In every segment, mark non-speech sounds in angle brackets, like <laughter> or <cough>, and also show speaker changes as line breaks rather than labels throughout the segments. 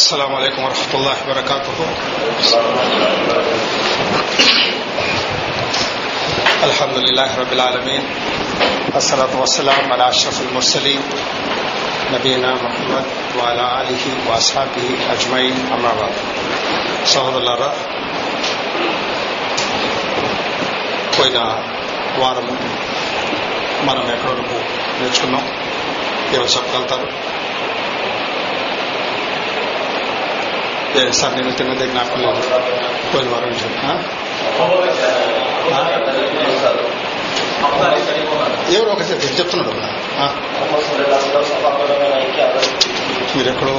السلام عليكم ورحمة الله وبركاته الحمد لله رب العالمين الصلاة والسلام على أشرف المرسلين نبينا محمد وعلى آله وأصحابه أجمعين أما بعد సహోదరులారా పోయిన వారం మనం ఎక్కడ వరకు నేర్చుకున్నాం ఎవరు చెప్పగలుగుతారు సార్ నేను దగ్గర జ్ఞాపకం లేదు. పోయిన వారం ఎవరు ఒక చెప్తున్నాడు మీరు ఎక్కడో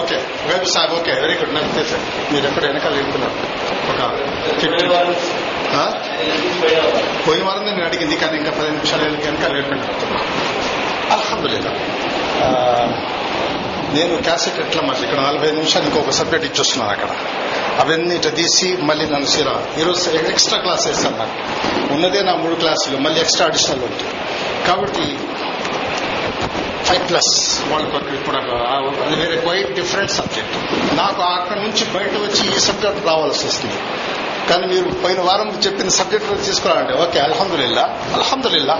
okay web sir okay very good నాకు తెలుసు. మీరు ఎక్కడ వెనకాల వెళ్తున్నారు ఒక ఫిఫ్టీ పోయిన వారం నేను అడిగింది కానీ ఇంకా పది నిమిషాలు వెనకాల వెళ్ళిపోయినా అల్హమ్దుల్లా నేను క్యాసెట్ ఎట్లా మరి ఇక్కడ నలభై నిమిషాలు ఇంకొక సబ్జెక్ట్ ఇచ్చొస్తున్నాను అక్కడ. అవన్నీ ఇట్లా తీసి మళ్ళీ నన్ను సిరా. ఈరోజు ఎక్స్ట్రా క్లాస్ వేస్తాను నాకు. ఉన్నదే నా మూడు క్లాసులు మళ్ళీ ఎక్స్ట్రా అడిషనల్ ఉంటాయి కాబట్టి ఫైవ్ ప్లస్ వాళ్ళకి ఇప్పుడు అది వేరే క్వైట్ డిఫరెంట్ సబ్జెక్ట్ నాకు అక్కడ నుంచి బయట వచ్చి ఈ సబ్జెక్ట్ రావాల్సి వస్తుంది. కానీ మీరు పోయిన వారం చెప్పిన సబ్జెక్ట్ తీసుకోవాలంటే ఓకే అల్హమ్దుల్లా అల్హమ్దుల్లా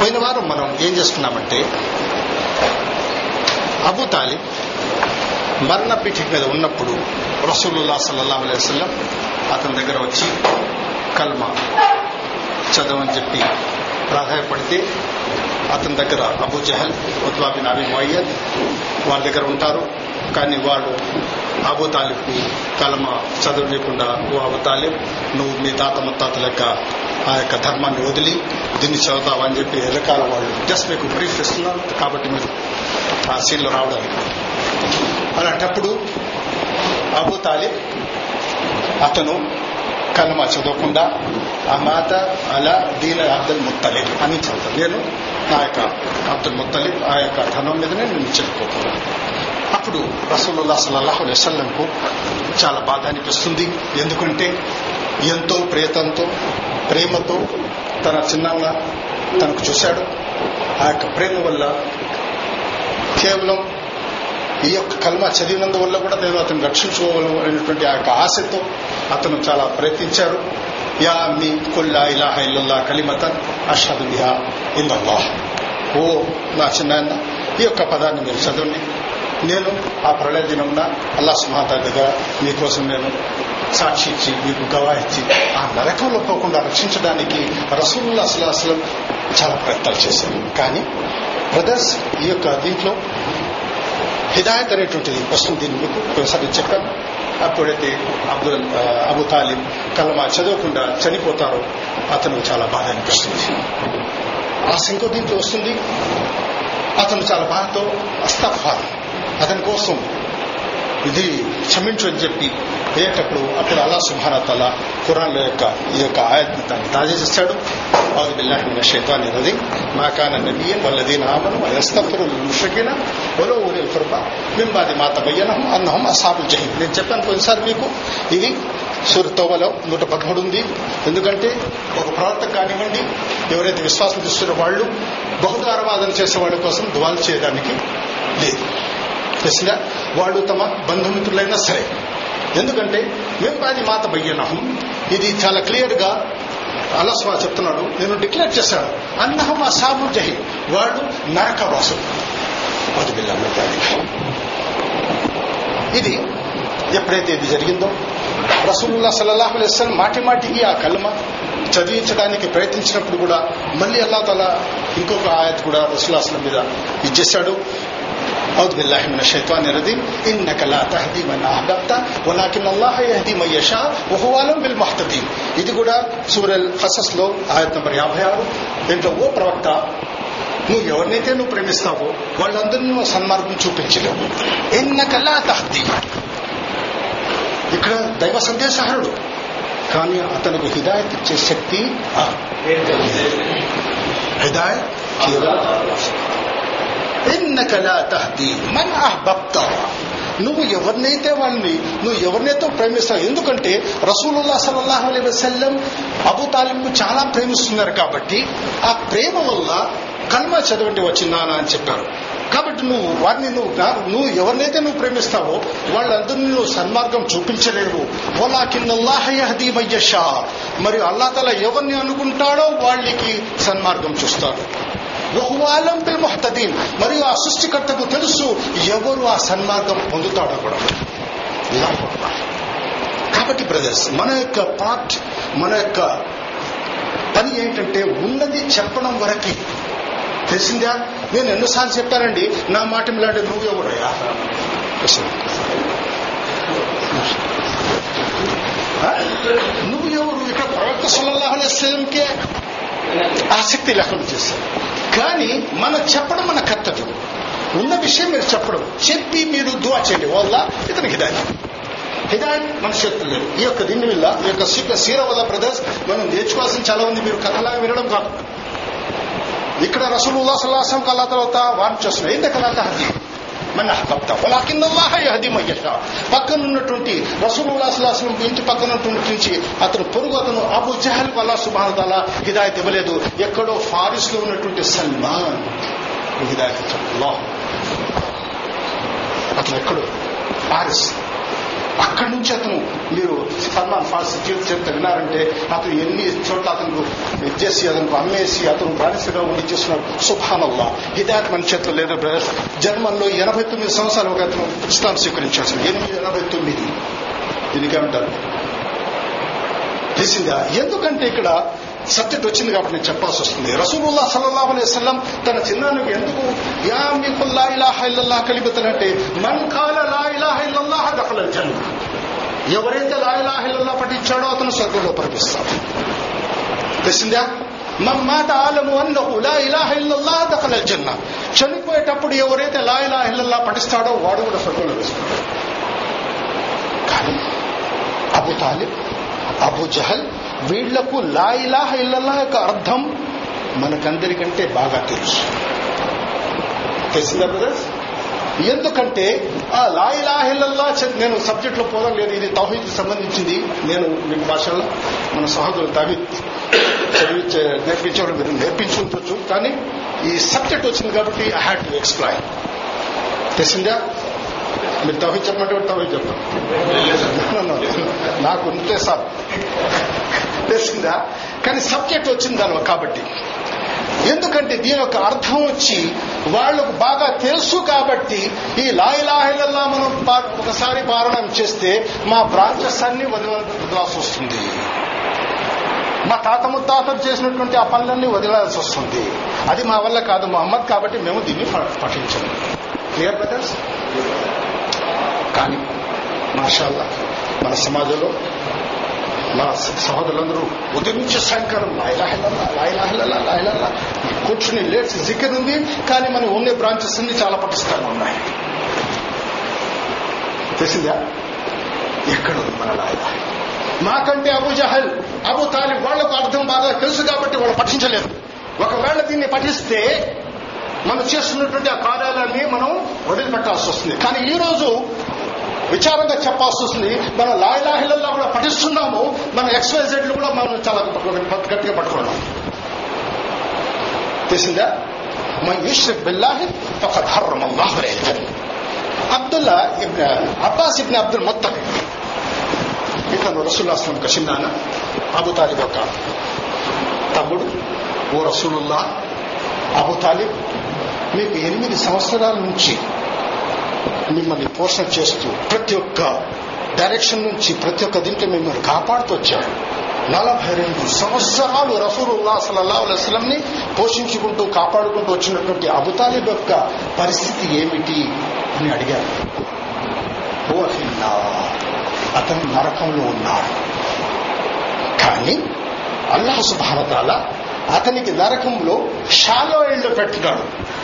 పోయిన వారం మనం ఏం చేసుకున్నామంటే అబూ తాలిబ్ మరణ మీద ఉన్నప్పుడు రసూలుల్లా సల్లల్లాహు అలైహి వసల్లం అతని దగ్గర వచ్చి కల్మా చదవని చెప్పి ప్రాధాయపడితే అతని దగ్గర అబూ జహల్ ఉద్వా బిన్ అబీ మొయ్యద్ వాళ్ళ దగ్గర ఉంటారు. కానీ వాళ్ళు అబూ తాలిబ్కి కలమ చదవలేకుండా ఓ అబూ తాలిబ్ నువ్వు మీ తాత ముత్తాత లెక్క ఆ యొక్క ధర్మాన్ని వదిలి దీన్ని చదువుతావని చెప్పి ఎల్లకాల వాళ్ళు. జస్ట్ మీకు బ్రీఫ్ ఇస్తున్నారు కాబట్టి మీరు ఆ సీన్లో రావడానికి అలాంటప్పుడు అబూ తాలిబ్ అతను కలమ చదవకుండా అమాత అలా దీన అబ్దుల్ ముత్తలిబ్ అని చదువుతాను నేను నా యొక్క అబ్దుల్ ముత్తలిబ్ ఆ యొక్క ధనం మీదనే నేను చెప్పుకోతున్నాను అప్పుడు రసూలుల్లా సల్లాహు వసల్లంకు చాలా బాధ అనిపిస్తుంది. ఎందుకంటే ఎంతో ప్రేతంతో ప్రేమతో తన చిన్నంగా తనకు చూశాడు. ఆ యొక్క ప్రేమ వల్ల కేవలం ఈ యొక్క కల్మ చదివినందువల్ల కూడా నేను అతను రక్షించుకోవాలనేటువంటి ఆ యొక్క ఆశతో అతను చాలా ప్రయత్నించారు. యా మీ కుల్లా ఇలాహ ఇల్లల్లా కలిమతన్ అషదు బిహా ఇందల్లాహ్ ఓ నా చిన్న ఈ యొక్క పదాన్ని మీరు చదవండి. నేను ఆ ప్రళయ దినంన అల్లా సుమాత దగ్గర మీకోసం నేను సాక్షి ఇచ్చి మీకు గవా ఇచ్చి ఆ నరకంలో పోకుండా రక్షించడానికి రసూల్లా అసలు చాలా ప్రయత్నాలు చేశారు. కానీ బ్రదర్స్ ఈ యొక్క దీంట్లో హిదాయత్ అనేటువంటిది వస్తుంది. దీన్ని మీకు ఒకసారి చెప్పాను. అప్పుడైతే అబ్దుల్ అబు తాలిం కలమా చదవకుండా చనిపోతారో. అతను చాలా బాధ అనిపిస్తుంది. ఆ ఇంకో దీంట్లో వస్తుంది. అతను చాలా బాధతో అస్తఫార్ అతని కోసం ఇది క్షమించు అని చెప్పి అయ్యేటప్పుడు అప్పుడు అలా సుభానతల ఖురాన్ల యొక్క ఈ యొక్క ఆయత్ని దాన్ని తాజా చేశాడు అవుదు బిల్లాహిమిన శైతాని రది మా కాన నబియన్ వల్లదీన ఆమను వయస్తఫరు ముషకిన ఊరి కృప మింబాది మాత బయ్యనహం అన్నహం అసాబుల్ జహీం నేను చెప్పాను కొన్నిసార్లు మీకు ఇది సూర్యతోవలో నూట పదమూడు ఉంది. ఎందుకంటే ఒక ప్రవర్తక కానివ్వండి ఎవరైతే విశ్వాసం తీసుకున్న వాళ్ళు బహుదారవాదన చేసే వాళ్ళ కోసం దువాలు చేయడానికి లేదు. స్పెషల్గా వాళ్ళు తమ బంధుమిత్రులైనా సరే. ఎందుకంటే వెంపాది మాత బయ్యనహం ఇది చాలా క్లియర్గా అలస్వా చెప్తున్నాడు నేను డిక్లేర్ చేశాను. అన్నహం అసాబు జహి వాడు నరకవాసులు. అది ఇది ఎప్పుడైతే ఇది జరిగిందో రసూలుల్లా సల్లాహు అలైస్లం మాటి మాటికి ఆ కల్మ చదివించడానికి ప్రయత్నించినప్పుడు కూడా మళ్ళీ అల్లా తల ఇంకొక ఆయత్ కూడా రసూల్లాస్లం మీద ఇచ్చేశాడు. ఇది కూడా సూరల్ ఫసస్లో ఆయత్ నంబర్ యాభై ఆరు. దీంట్లో ఓ ప్రవక్త నువ్వు ఎవరినైతే నువ్వు ప్రేమిస్తావో వాళ్ళందరినీ నువ్వు సన్మార్గం చూపించలేవు ఎన్నకల్లా తహది ఇక్కడ దైవ సందేశహరుడు కానీ అతనికి హిదాయత్ ఇచ్చే శక్తి హిదాయత్ ఎన్నక లా తహది మన్ అహ్బబ్త నువ్వు ఎవరినైతే వాళ్ళని నువ్వు ఎవరినైతే ప్రేమిస్తావు ఎందుకంటే రసూలుల్లా సల్లాహు అలై వసల్లం అబు తాలింకు చాలా ప్రేమిస్తున్నారు కాబట్టి ఆ ప్రేమ వల్ల కన్మ చదవండి వచ్చిందానా అని చెప్పారు. కాబట్టి నువ్వు వారిని నువ్వు నువ్వు ఎవరినైతే నువ్వు ప్రేమిస్తావో వాళ్ళందరినీ నువ్వు సన్మార్గం చూపించలేవు. ఓలాకిన్నల్లాహయహదీమయ్యషా మరియు అల్లా తల ఎవరిని అనుకుంటాడో వాళ్ళకి సన్మార్గం చూస్తాడు. బహువాలం బిల్ ముహతదీన్. మరియు ఆ సృష్టికర్తకు తెలుసు ఎవరు ఆ సన్మార్గం పొందుతాడో కూడా. కాబట్టి బ్రదర్స్ మన యొక్క పార్ట్ మన యొక్క పని ఏంటంటే ఉన్నది చెప్పడం వరకే. తెలిసిందా? నేను ఎన్నోసార్లు చెప్పానండి నా మాట ఇలాంటి నువ్వు ఎవరయ్యా నువ్వు ఎవరు? ఇక్కడ ప్రవక్త సల్లల్లాహు అలైహి ఆసక్తి లేకుండా చేశారు కానీ మనం చెప్పడం మన కర్తవ్యం. ఉన్న విషయం మీరు చెప్పడం. చెప్పి మీరు దువా చేయండి. వల్ల ఇతనికి హిదాయత్. హిదాయత్ మన చేతులు లేదు ఈ యొక్క దీని వల్ల ఈ యొక్క సీక సీర వల్ల బ్రదర్స్ మనం నేర్చుకోవాల్సిన చాలా ఉంది మీరు కథలాగా వినడం కాదు. ఇక్కడ రసూలుల్లా సల్లాహం కల్లా తర్వాత వార్న్ చేస్తున్నాయి ఏంటి కథ మన అహ్బబ్తా వలాకిన్ అల్లాహ యహదీ మన్ యషా. పక్కన ఉన్నటువంటి రసూలుల్లా సల్లాహం ఇంటి పక్కన ఉన్నటువంటి నుంచి అతను పొరుగు అతను అబు జహల్ వల్ల సుబాన్ తాలా హిదాయత్ ఇవ్వలేదు. ఎక్కడో ఫారిస్లో ఉన్నటువంటి సల్మాన్ హిదాయత్ ఇచ్చాడు. అల్లాహ్. అతను ఎక్కడో? ఫారిస్. అక్కడి నుంచి అతను మీరు సల్మాన్ ఫార్సీ జీవిత చెప్తే విన్నారంటే అతను ఎన్ని చోట్ల అతను చేసి అతను అమ్మేసి అతను బానిసగా ఉండి చేస్తున్నాడు. సుభానల్లా. హిదాయత్ మన చేతిలో లేదు బ్రదర్స్? జన్మల్లో ఎనభై తొమ్మిది సంవత్సరాలు ఒక అతను ఇస్లాం స్వీకరించాల్సింది ఎనిమిది ఎనభై తొమ్మిది. దీనికేమంటారు తెలిసిందా ఎందుకంటే ఇక్కడ సబ్జెక్ట్ వచ్చింది కాబట్టి నేను చెప్పాల్సి వస్తుంది. రసూలుల్లా సల్లల్లాహు అలైహి వసల్లం తన చిన్నానికి ఎందుకు యా మీకు లా ఇలాహ ఇల్లల్లాహ్ కలిపితనంటే మన్ కాల లా ఇలాహ ఇల్లల్లాహ దఖలల్ జన్న. ఎవరైతే లా ఇలాహ ఇల్లల్లాహ్ పఠించాడో అతను స్వర్గంలో ప్రవేశిస్తాడు. తెలిసిందా? మన్ మాట ఆలము అన్నహు లా ఇలాహ ఇల్లల్లాహ్ దఖలల్ జన్న. చనిపోయేటప్పుడు ఎవరైతే లా ఇలాహ ఇల్లల్లాహ్ పఠిస్తాడో వాడు కూడా స్వర్గంలో వేస్తాడు కానీ అబు తాలిబ్ అబు జహల్ వీళ్ళకు లా ఇలాహ ఇల్లల్లా యొక్క అర్థం మనకందరికంటే బాగా తెలుసు. తెలిసిందా బ్రదర్స్ ఎందుకంటే ఆ లా ఇలాహ నేను సబ్జెక్ట్లో పోదాం లేదు ఇది తౌహీద్ సంబంధించింది. నేను మీ భాషలో మన సహోదరులు తవి చదివించే నేర్పించడం మీరు నేర్పించుంటొచ్చు కానీ ఈ సబ్జెక్ట్ వచ్చింది కాబట్టి ఐ హ్యాడ్ టు ఎక్స్ప్లైన్ తెలిసిందా? మీరు తవ్వి చెప్పమంటే తవ్వి చెప్తాం నాకు ఉంటే సార్. తెలిసిందా? కానీ సబ్జెక్ట్ వచ్చింది దాని కాబట్టి. ఎందుకంటే దీని యొక్క అర్థం వచ్చి వాళ్ళకు బాగా తెలుసు కాబట్టి ఈ లాయిలాహిలల్లా మనం ఒకసారి పారాయణం చేస్తే మా బ్రాంచెస్ అన్ని వదిలాల్సి వస్తుంది. మా తాత ముత్తాతలు చేసినటువంటి ఆ పనులన్నీ వదిలాల్సి వస్తుంది. అది మా వల్ల కాదు మహమ్మద్ కాబట్టి మేము దీన్ని ప- పఠించము. క్లియర్ బ్రదర్స్ కానీ మాషాల్లా మన సమాజంలో మన సహోదరులందరూ ఉదయం సాయంకాలం లాయిలాహిల్లా లాయిలాహిల్లా లాయిలల్లా కూర్చుని లేచి జిక్కర్ ఉంది కానీ మనం ఉండే బ్రాంచెస్ అన్ని చాలా పటిష్టంగా ఉన్నాయి. తెలిసిందా? ఎక్కడ ఉంది మన లాయిలా మాకంటే అబు జహల్ అబు తాలిబ్ వాళ్ళకు అర్థం బాగా తెలుసు కాబట్టి వాళ్ళు పఠించలేదు. ఒకవేళ దీన్ని పఠిస్తే మనం చేస్తున్నటువంటి ఆ కార్యాలన్నీ మనం వదిలిపెట్టాల్సి వస్తుంది. కానీ ఈ రోజు విచారంగా చెప్పాల్సి వస్తుంది మనం లాయిలాహిలల్లా కూడా పఠిస్తున్నాము మన ఎక్స్వైజెడ్లు కూడా మనం చాలా గట్టిగా పట్టుకున్నాం. తెలిసిందా? మన యుష్రిక్ బిల్లాహి ఒక ధర్మం అల్లాహు Abdullah ibn Abbas ibn Abdul మొత్తం ఇతను రసూల్లాస్లం కషిందాన అబు తాలిబ్ ఒక తమ్ముడు. ఓ రసూలుల్లా అబు తాలిబ్ మీకు ఎనిమిది సంవత్సరాల నుంచి మిమ్మల్ని పోషణ చేస్తూ ప్రతి ఒక్క డైరెక్షన్ నుంచి ప్రతి ఒక్క దీంట్లో మిమ్మల్ని కాపాడుతూ వచ్చాడు నలభై రెండు సంవత్సరాలు రసూలుల్లా సల్లల్లాహు అలైహి పోషించుకుంటూ కాపాడుకుంటూ వచ్చినటువంటి అబుతాలిబ్ యొక్క పరిస్థితి ఏమిటి అని అడిగారు. అతను నరకంలో ఉన్నాడు కానీ అల్లాహ సుభానతాల అతనికి నరకంలో షాలో ఎండ్ పెట్టినాడు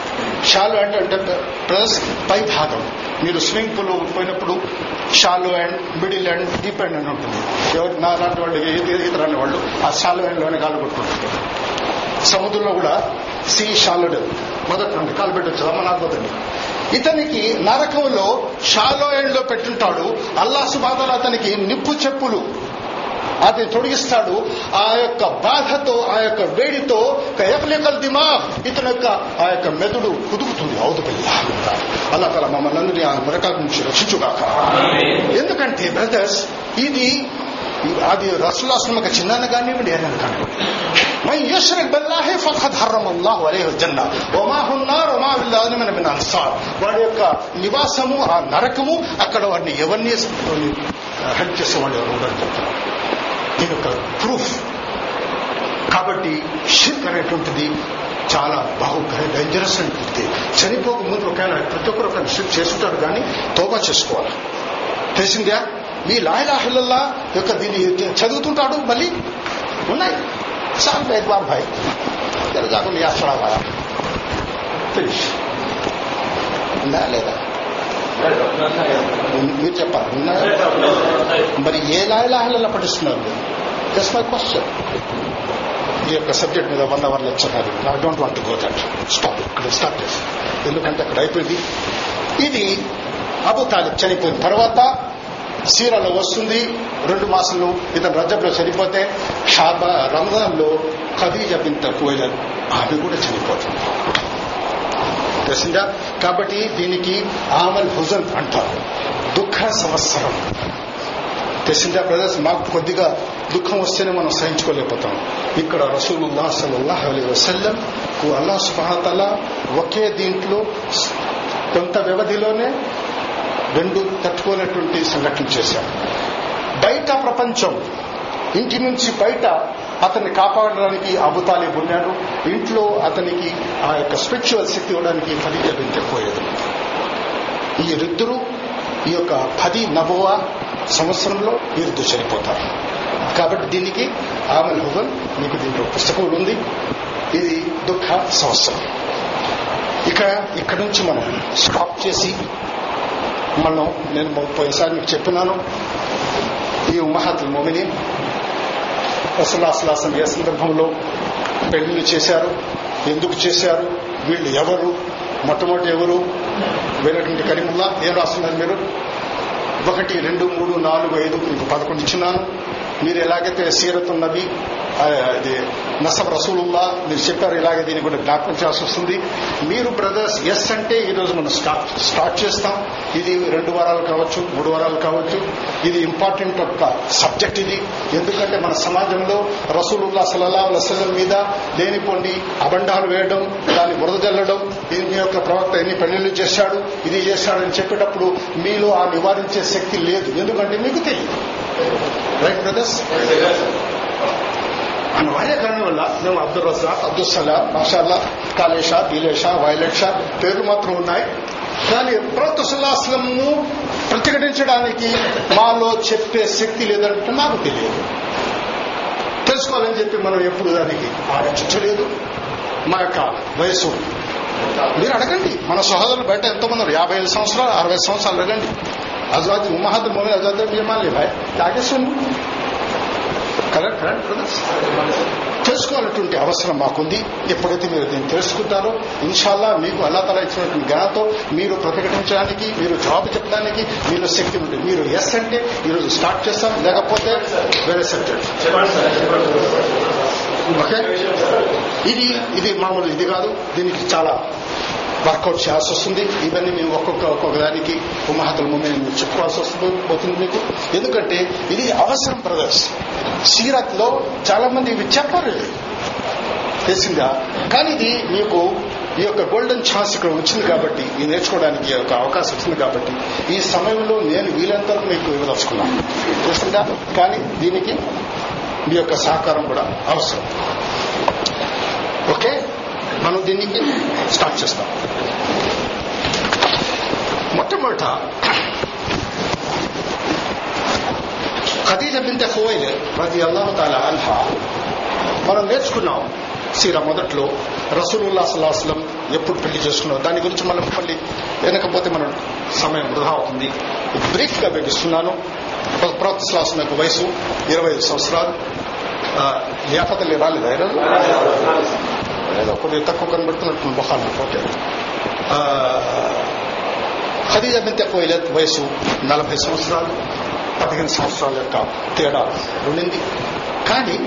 షాలో ఎండ్ అంటే ప్లస్ పై భాగం. మీరు స్విమ్మింగ్ పూల్ పోయినప్పుడు shallow end middle end deep end అని ఉంటుంది. ఎవరు నా లాంటి వాళ్ళు ఈత రాని వాళ్ళు ఆ షాలో ఎండ్లోనే కాలు కొట్టుకుంటారు. సముద్రంలో కూడా సీ షాలోడ్. మొదటి నుండి కాలు పెట్టచ్చు అమ్మనాథ్ ఇతనికి నరకంలో షాలో ఎండ్లో పెట్టుంటాడు. అల్లా సుబాదలు అతనికి నిప్పు చెప్పులు. అది తొలగిస్తాడు ఆ యొక్క బాధతో ఆ యొక్క వేడితో ఎఫ్లికల్ దిమా ఇతని యొక్క ఆ యొక్క మెదడు కుదుకుతుంది. అవుతుపల్లి అలా తల మమ్మల్ని అందరినీ ఆ మరకాల నుంచి రక్షించుగాక. ఎందుకంటే బ్రదర్స్ ఇది అది రసులాశ్రమక చిన్న కానివ్వండి ఏదైనా కానివ్వండి. మై యష్రక్ బిల్లాహి ఫఖద్ హర్రమ అల్లాహు అలైహి జన్న వమా హున్నార్ వమా బిల్లాజిమిన మిన్ అన్సార్. వాడి యొక్క నివాసము ఆ నరకము అక్కడ వాడిని ఎవరిని హెల్ప్ చేసే వాళ్ళు ఎవరు ఉండరు చెప్తున్నారు. ఇది ఒక ప్రూఫ్ కాబట్టి షిర్క్ అనేటువంటిది చాలా బాహుకర డేంజరస్ అనిపిస్తుంది చనిపోక ముందు ఒకవేళ ప్రతి ఒక్కరు ఒక షిర్క్ చేస్తుంటారు కానీ తోబా చేసుకోవాలి. తెలిసిందా? మీ లాయలాహిల్ల యొక్క దీన్ని చదువుతుంటాడు మళ్ళీ ఉన్నాయి. సార్ బైక్ బాబు భాయ్. తెలుగు కాకుండా చేస్తాడా ఉందా లేదా? మీరు చెప్పాలి. మరి ఏ లాయలాహలలో పఠిస్తున్నారు జస్ట్ మై క్వశ్చన్ ఈ యొక్క సబ్జెక్ట్ మీద వన్ అవర్ లెక్చర్ అది I don't want go that stop ఇక్కడ స్టాప్ చేసి ఎందుకంటే అక్కడ అయిపోయింది. ఇది అబు తాలిబ్ చనిపోయిన తర్వాత సీరాలో వస్తుంది. రెండు మాసాలు ఇతను రజబ్లో చనిపోతే షాబా రంజాన్లో ఖదీజ బింత కోయిలర్ ఆమె కూడా చనిపోతుంది. తెలిసిందా? కాబట్టి దీనికి ఆమల్ హుజన్ అంటారు. దుఃఖ సంవత్సరం. తెలిసిందా బ్రదర్స్? మాకు కొద్దిగా దుఃఖం వస్తేనే మనం సహించుకోలేకపోతాం. ఇక్కడ రసూలుల్లా సల్లాహ్ అలీ వసల్లం కు అల్లా సుబాతల ఒకే దీంట్లో కొంత వ్యవధిలోనే రెండు తట్టుకోనటువంటి సంఘటన చేశాం బయట ప్రపంచం ఇంటి నుంచి బయట అతన్ని కాపాడడానికి అబుతాలిబ్ ఉన్నాడు ఇంట్లో అతనికి ఆ యొక్క స్పిరిచువల్ శక్తి ఇవ్వడానికి ఖదీజ బింతెపోయేది ఈ ఇద్దరు ఈ యొక్క పది నవ సంవత్సరంలో వీరిద్దరు చనిపోతారు. కాబట్టి దీనికి ఆమెల్ హుగన్ మీకు దీంట్లో పుస్తకం ఉంది. ఇది దుఃఖ సంవత్సరం. ఇక ఇక్కడ నుంచి మనం స్టాప్ చేసి మనం నేను పోయినసారి మీకు చెప్పినాను. ఈ ఉమ్మహాతుల్ మోమిని రసలాసలాసం ఏ సందర్భంలో పెళ్ళిళ్ళు చేశారు. ఎందుకు చేశారు? వీళ్ళు ఎవరు? మొట్టమొదటి ఎవరు? వేరేటువంటి కరీముల్లా ఏం రాస్తున్నారు మీరు? ఒకటి రెండు మూడు నాలుగు ఐదు మీకు పదకొండు ఇచ్చినాను మీరు ఎలాగైతే సీరతున్నది ఇది నసబ్ రసూలుల్లా మీరు చెప్పారు ఇలాగే దీన్ని కూడా జ్ఞాపకం చేయాల్సి వస్తుంది. మీరు బ్రదర్స్ ఎస్ అంటే ఈ రోజు మనం స్టార్ట్ స్టార్ట్ చేస్తాం. ఇది రెండు వారాలు కావచ్చు మూడు వారాలు కావచ్చు. ఇది ఇంపార్టెంట్ ఒక సబ్జెక్ట్ ఇది. ఎందుకంటే మన సమాజంలో రసూలుల్లా సలహా వసలం మీద లేనిపోండి అబండాలు వేయడం దాన్ని బురద జల్లడం దీని యొక్క ప్రవక్త ఎన్ని పెళ్ళిళ్ళు చేశాడు ఇది చేశాడని చెప్పేటప్పుడు మీలో ఆ నివారించే శక్తి లేదు. ఎందుకంటే మీకు తెలియదు. రైట్ బ్రదర్స్ అనివార్య కారణం వల్ల మేము అబ్దుల్ రజాక్ అబ్దుల్ సలాం మాషాల్లా కాలేషా బీలేషా వైలెట్ పేర్లు మాత్రం ఉన్నాయి. కానీ ప్రవక్త సుల్లాస్లంను ప్రతిఘటించడానికి మాలో చెప్పే శక్తి లేదంటే నాకు తెలియదు. తెలుసుకోవాలని చెప్పి మనం ఎప్పుడు దానికి ఆలోచించలేదు. మా యొక్క వయసు. మీరు అడగండి. మన సహోదరులు బయట ఎంతమంది ఉన్నారు. యాభై ఐదు సంవత్సరాలు అరవై సంవత్సరాలు అడగండి. అజాద్ ఉమ్మహద్ మొహమ్మద్ అజాద్ మియమాలి భాయ్ తాగేస్తుంది కరెక్ట్ కరెక్ట్ బ్రదర్స్ తెలుసుకోవాలటువంటి అవసరం మాకుంది. ఎప్పుడైతే మీరు దీన్ని తెలుసుకుంటారో ఇన్షాల్లా మీకు అల్లా తల ఇచ్చినటువంటి జ్ఞానంతో మీరు ప్రతిఘటించడానికి మీరు జాబ్ చెప్పడానికి మీలో శక్తి ఉంటుంది. మీరు ఎస్ అంటే ఈరోజు స్టార్ట్ చేస్తాం. లేకపోతే వేరే సబ్జెక్ట్ ఓకే ఇది ఇది మామూలు ఇది కాదు. దీనికి చాలా వర్కౌట్ చేయాల్సి వస్తుంది. ఇవన్నీ మేము ఒక్కొక్క ఒక్కొక్క దానికి ఉమ్మహతుల ముందు నేను చెప్పుకోవాల్సి వస్తుంది పోతుంది మీకు. ఎందుకంటే ఇది అవసరం బ్రదర్స్ సీరత్లో చాలా మంది ఇవి చెప్పరు. తెలిసిందా? కానీ ఇది మీకు ఈ యొక్క గోల్డెన్ ఛాన్స్ ఇక్కడ వచ్చింది కాబట్టి ఇది నేర్చుకోవడానికి ఈ యొక్క అవకాశం వచ్చింది కాబట్టి ఈ సమయంలో నేను వీలంతా మీకు ఇవ్వదలుచుకున్నాను తెలిసిందా? కానీ దీనికి మీ యొక్క సహకారం కూడా అవసరం. ఓకే? మనం దీనికి స్టార్ట్ చేస్తాం. మొట్టమొదట ఖదీజ బింత హువైల్ రది అల్లాహు తాలా అల్హా మనం నేర్చుకున్నాం సీర మొదట్లో రసూలుల్లా సల్లాహస్లం ఎప్పుడు పెళ్ళి చేసుకున్నాం దాని గురించి మనం మళ్ళీ వెనకపోతే మనం సమయం వృధా అవుతుంది. బ్రీఫ్గా వివరిస్తున్నాను. ప్రవక్త సలాసం యొక్క వయసు ఇరవై ఐదు సంవత్సరాలు. లియాఫతలు రాలేదు? ఏదో కొద్దిగా తక్కువ కనబడుతున్నట్టు మొహాలు ఓకే. ఖదీజా బింతె కోయిలత్ వయసు నలభై సంవత్సరాలు పదిహేను సంవత్సరాల యొక్క తేడా ఉండింది కానీ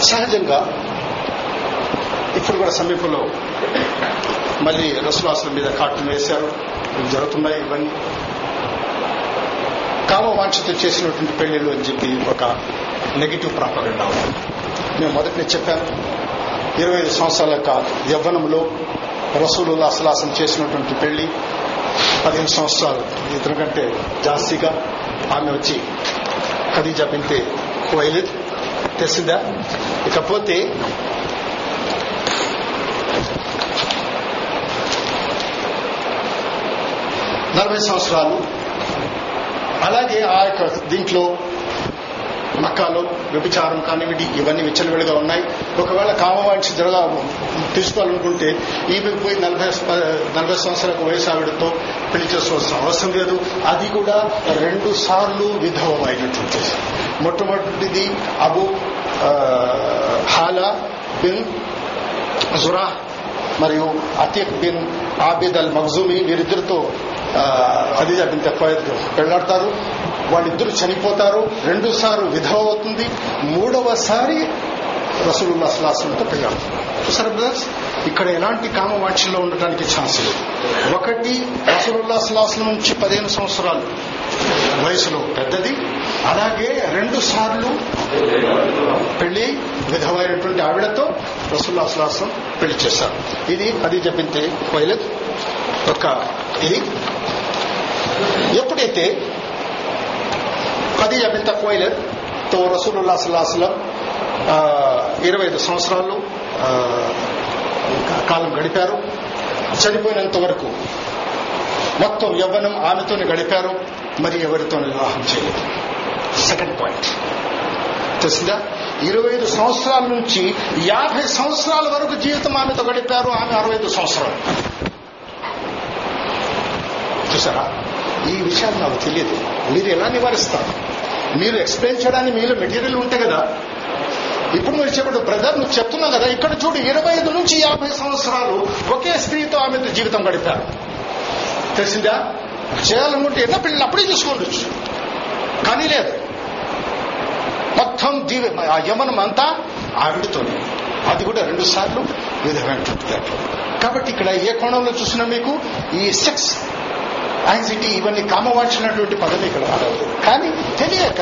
సహజంగా ఇప్పుడు కూడా సమీపంలో మళ్ళీ రసులాసుల మీద కాటును వేశారు. జరుగుతున్నాయి ఇవన్నీ. కామవాంఛతో చేసినటువంటి పెళ్ళిలు అని చెప్పి ఒక నెగిటివ్ ప్రాపగండా ఉంది. మేము మొదటి చెప్పాను. ఇరవై ఐదు సంవత్సరాల యొక్క యవ్వనంలో రసూలుల్లా అసలాసం చేసినటువంటి పెళ్ళి పదిహేను సంవత్సరాలు. ఇతని కంటే జాస్తిగా ఆమె వచ్చి ఖదీజా బింతే వైలిద్ తెలిసిందా ఇకపోతే నలభై సంవత్సరాలు. అలాగే ఆ యొక్క దీంట్లో మక్కాలో వ్యభిచారం కానివిడి ఇవన్నీ విచ్చలవిడిగా ఉన్నాయి. ఒకవేళ కామవాంచి జరగా తీసుకోవాలనుకుంటే ఈమె పోయి నలభై నలభై సంవత్సరాలకు వయసు ఆవిడతో పెళ్ళి చేసుకోవాల్సిన అవసరం లేదు. అది కూడా రెండు సార్లు విధవమైనటువంటిది మొట్టమొదటిది అబు హాలా బిన్ జురా మరియు Atiq bin Abid al Makhzumi వీరిద్దరితో Khadija bin తక్కువ పెళ్ళాడతారు. వాళ్ళిద్దరు చనిపోతారు రెండు సార్లు విధవ అవుతుంది మూడవసారి రసూలుల్లా సలాసంతో పెళ్ళాడు చూసారా బ్రదర్స్? ఇక్కడ ఎలాంటి కామవాంఛల్లో ఉండటానికి ఛాన్స్ లేదు. ఒకటి రసూలుల్లా సలాసం నుంచి పదిహేను సంవత్సరాలు వయసులో పెద్దది. అలాగే రెండు సార్లు పెళ్ళి విధమైనటువంటి ఆవిడతో రసూల్లా సలాసం పెళ్ళి చేశారు. ఇది అది చెప్పింతే పోయలేదు ఒక ఇది. ఎప్పుడైతే ఖదీజా బింత కోయిలర్తో రసూలుల్లా సల్లాహస్లం ఇరవై ఐదు సంవత్సరాలు కాలం గడిపారు. చనిపోయినంత వరకు మొత్తం యవ్వనం ఆమెతోనే గడిపారు మరి ఎవరితో వివాహం చేయలేదు. సెకండ్ పాయింట్ తెలిసిందా? ఇరవై ఐదు సంవత్సరాల నుంచి యాభై సంవత్సరాల వరకు జీవితం ఆమెతో గడిపారు ఆమె అరవై ఐదు సంవత్సరాలు. చూసారా? ఈ విషయాలు నాకు తెలియదు మీరు ఎలా నివారిస్తారు? మీరు ఎక్స్ప్లెయిన్ చేయడానికి మీలో మెటీరియల్ ఉంటే కదా? ఇప్పుడు మీరు చెప్పడు బ్రదర్ నువ్వు చెప్తున్నావు కదా ఇక్కడ చూడు ఇరవై ఐదు నుంచి యాభై సంవత్సరాలు ఒకే స్త్రీతో ఆమె జీవితం గడిపారు. తెలిసిందా? చేయాలనుకుంటే ఎన్నో పిల్లలు అప్పుడే చూసుకోవచ్చు కానీ లేదు. మొత్తం జీవి ఆ యమనం అంతా ఆవిడతోనే. అది కూడా రెండు సార్లు విధమైన కాబట్టి ఇక్కడ ఏ కోణంలో చూసినా మీకు ఈ సెక్స్ యాంగ్జైటీ ఇవన్నీ కామవాంచినటువంటి పదం ఇక్కడ వాడలేదు కానీ తెలియక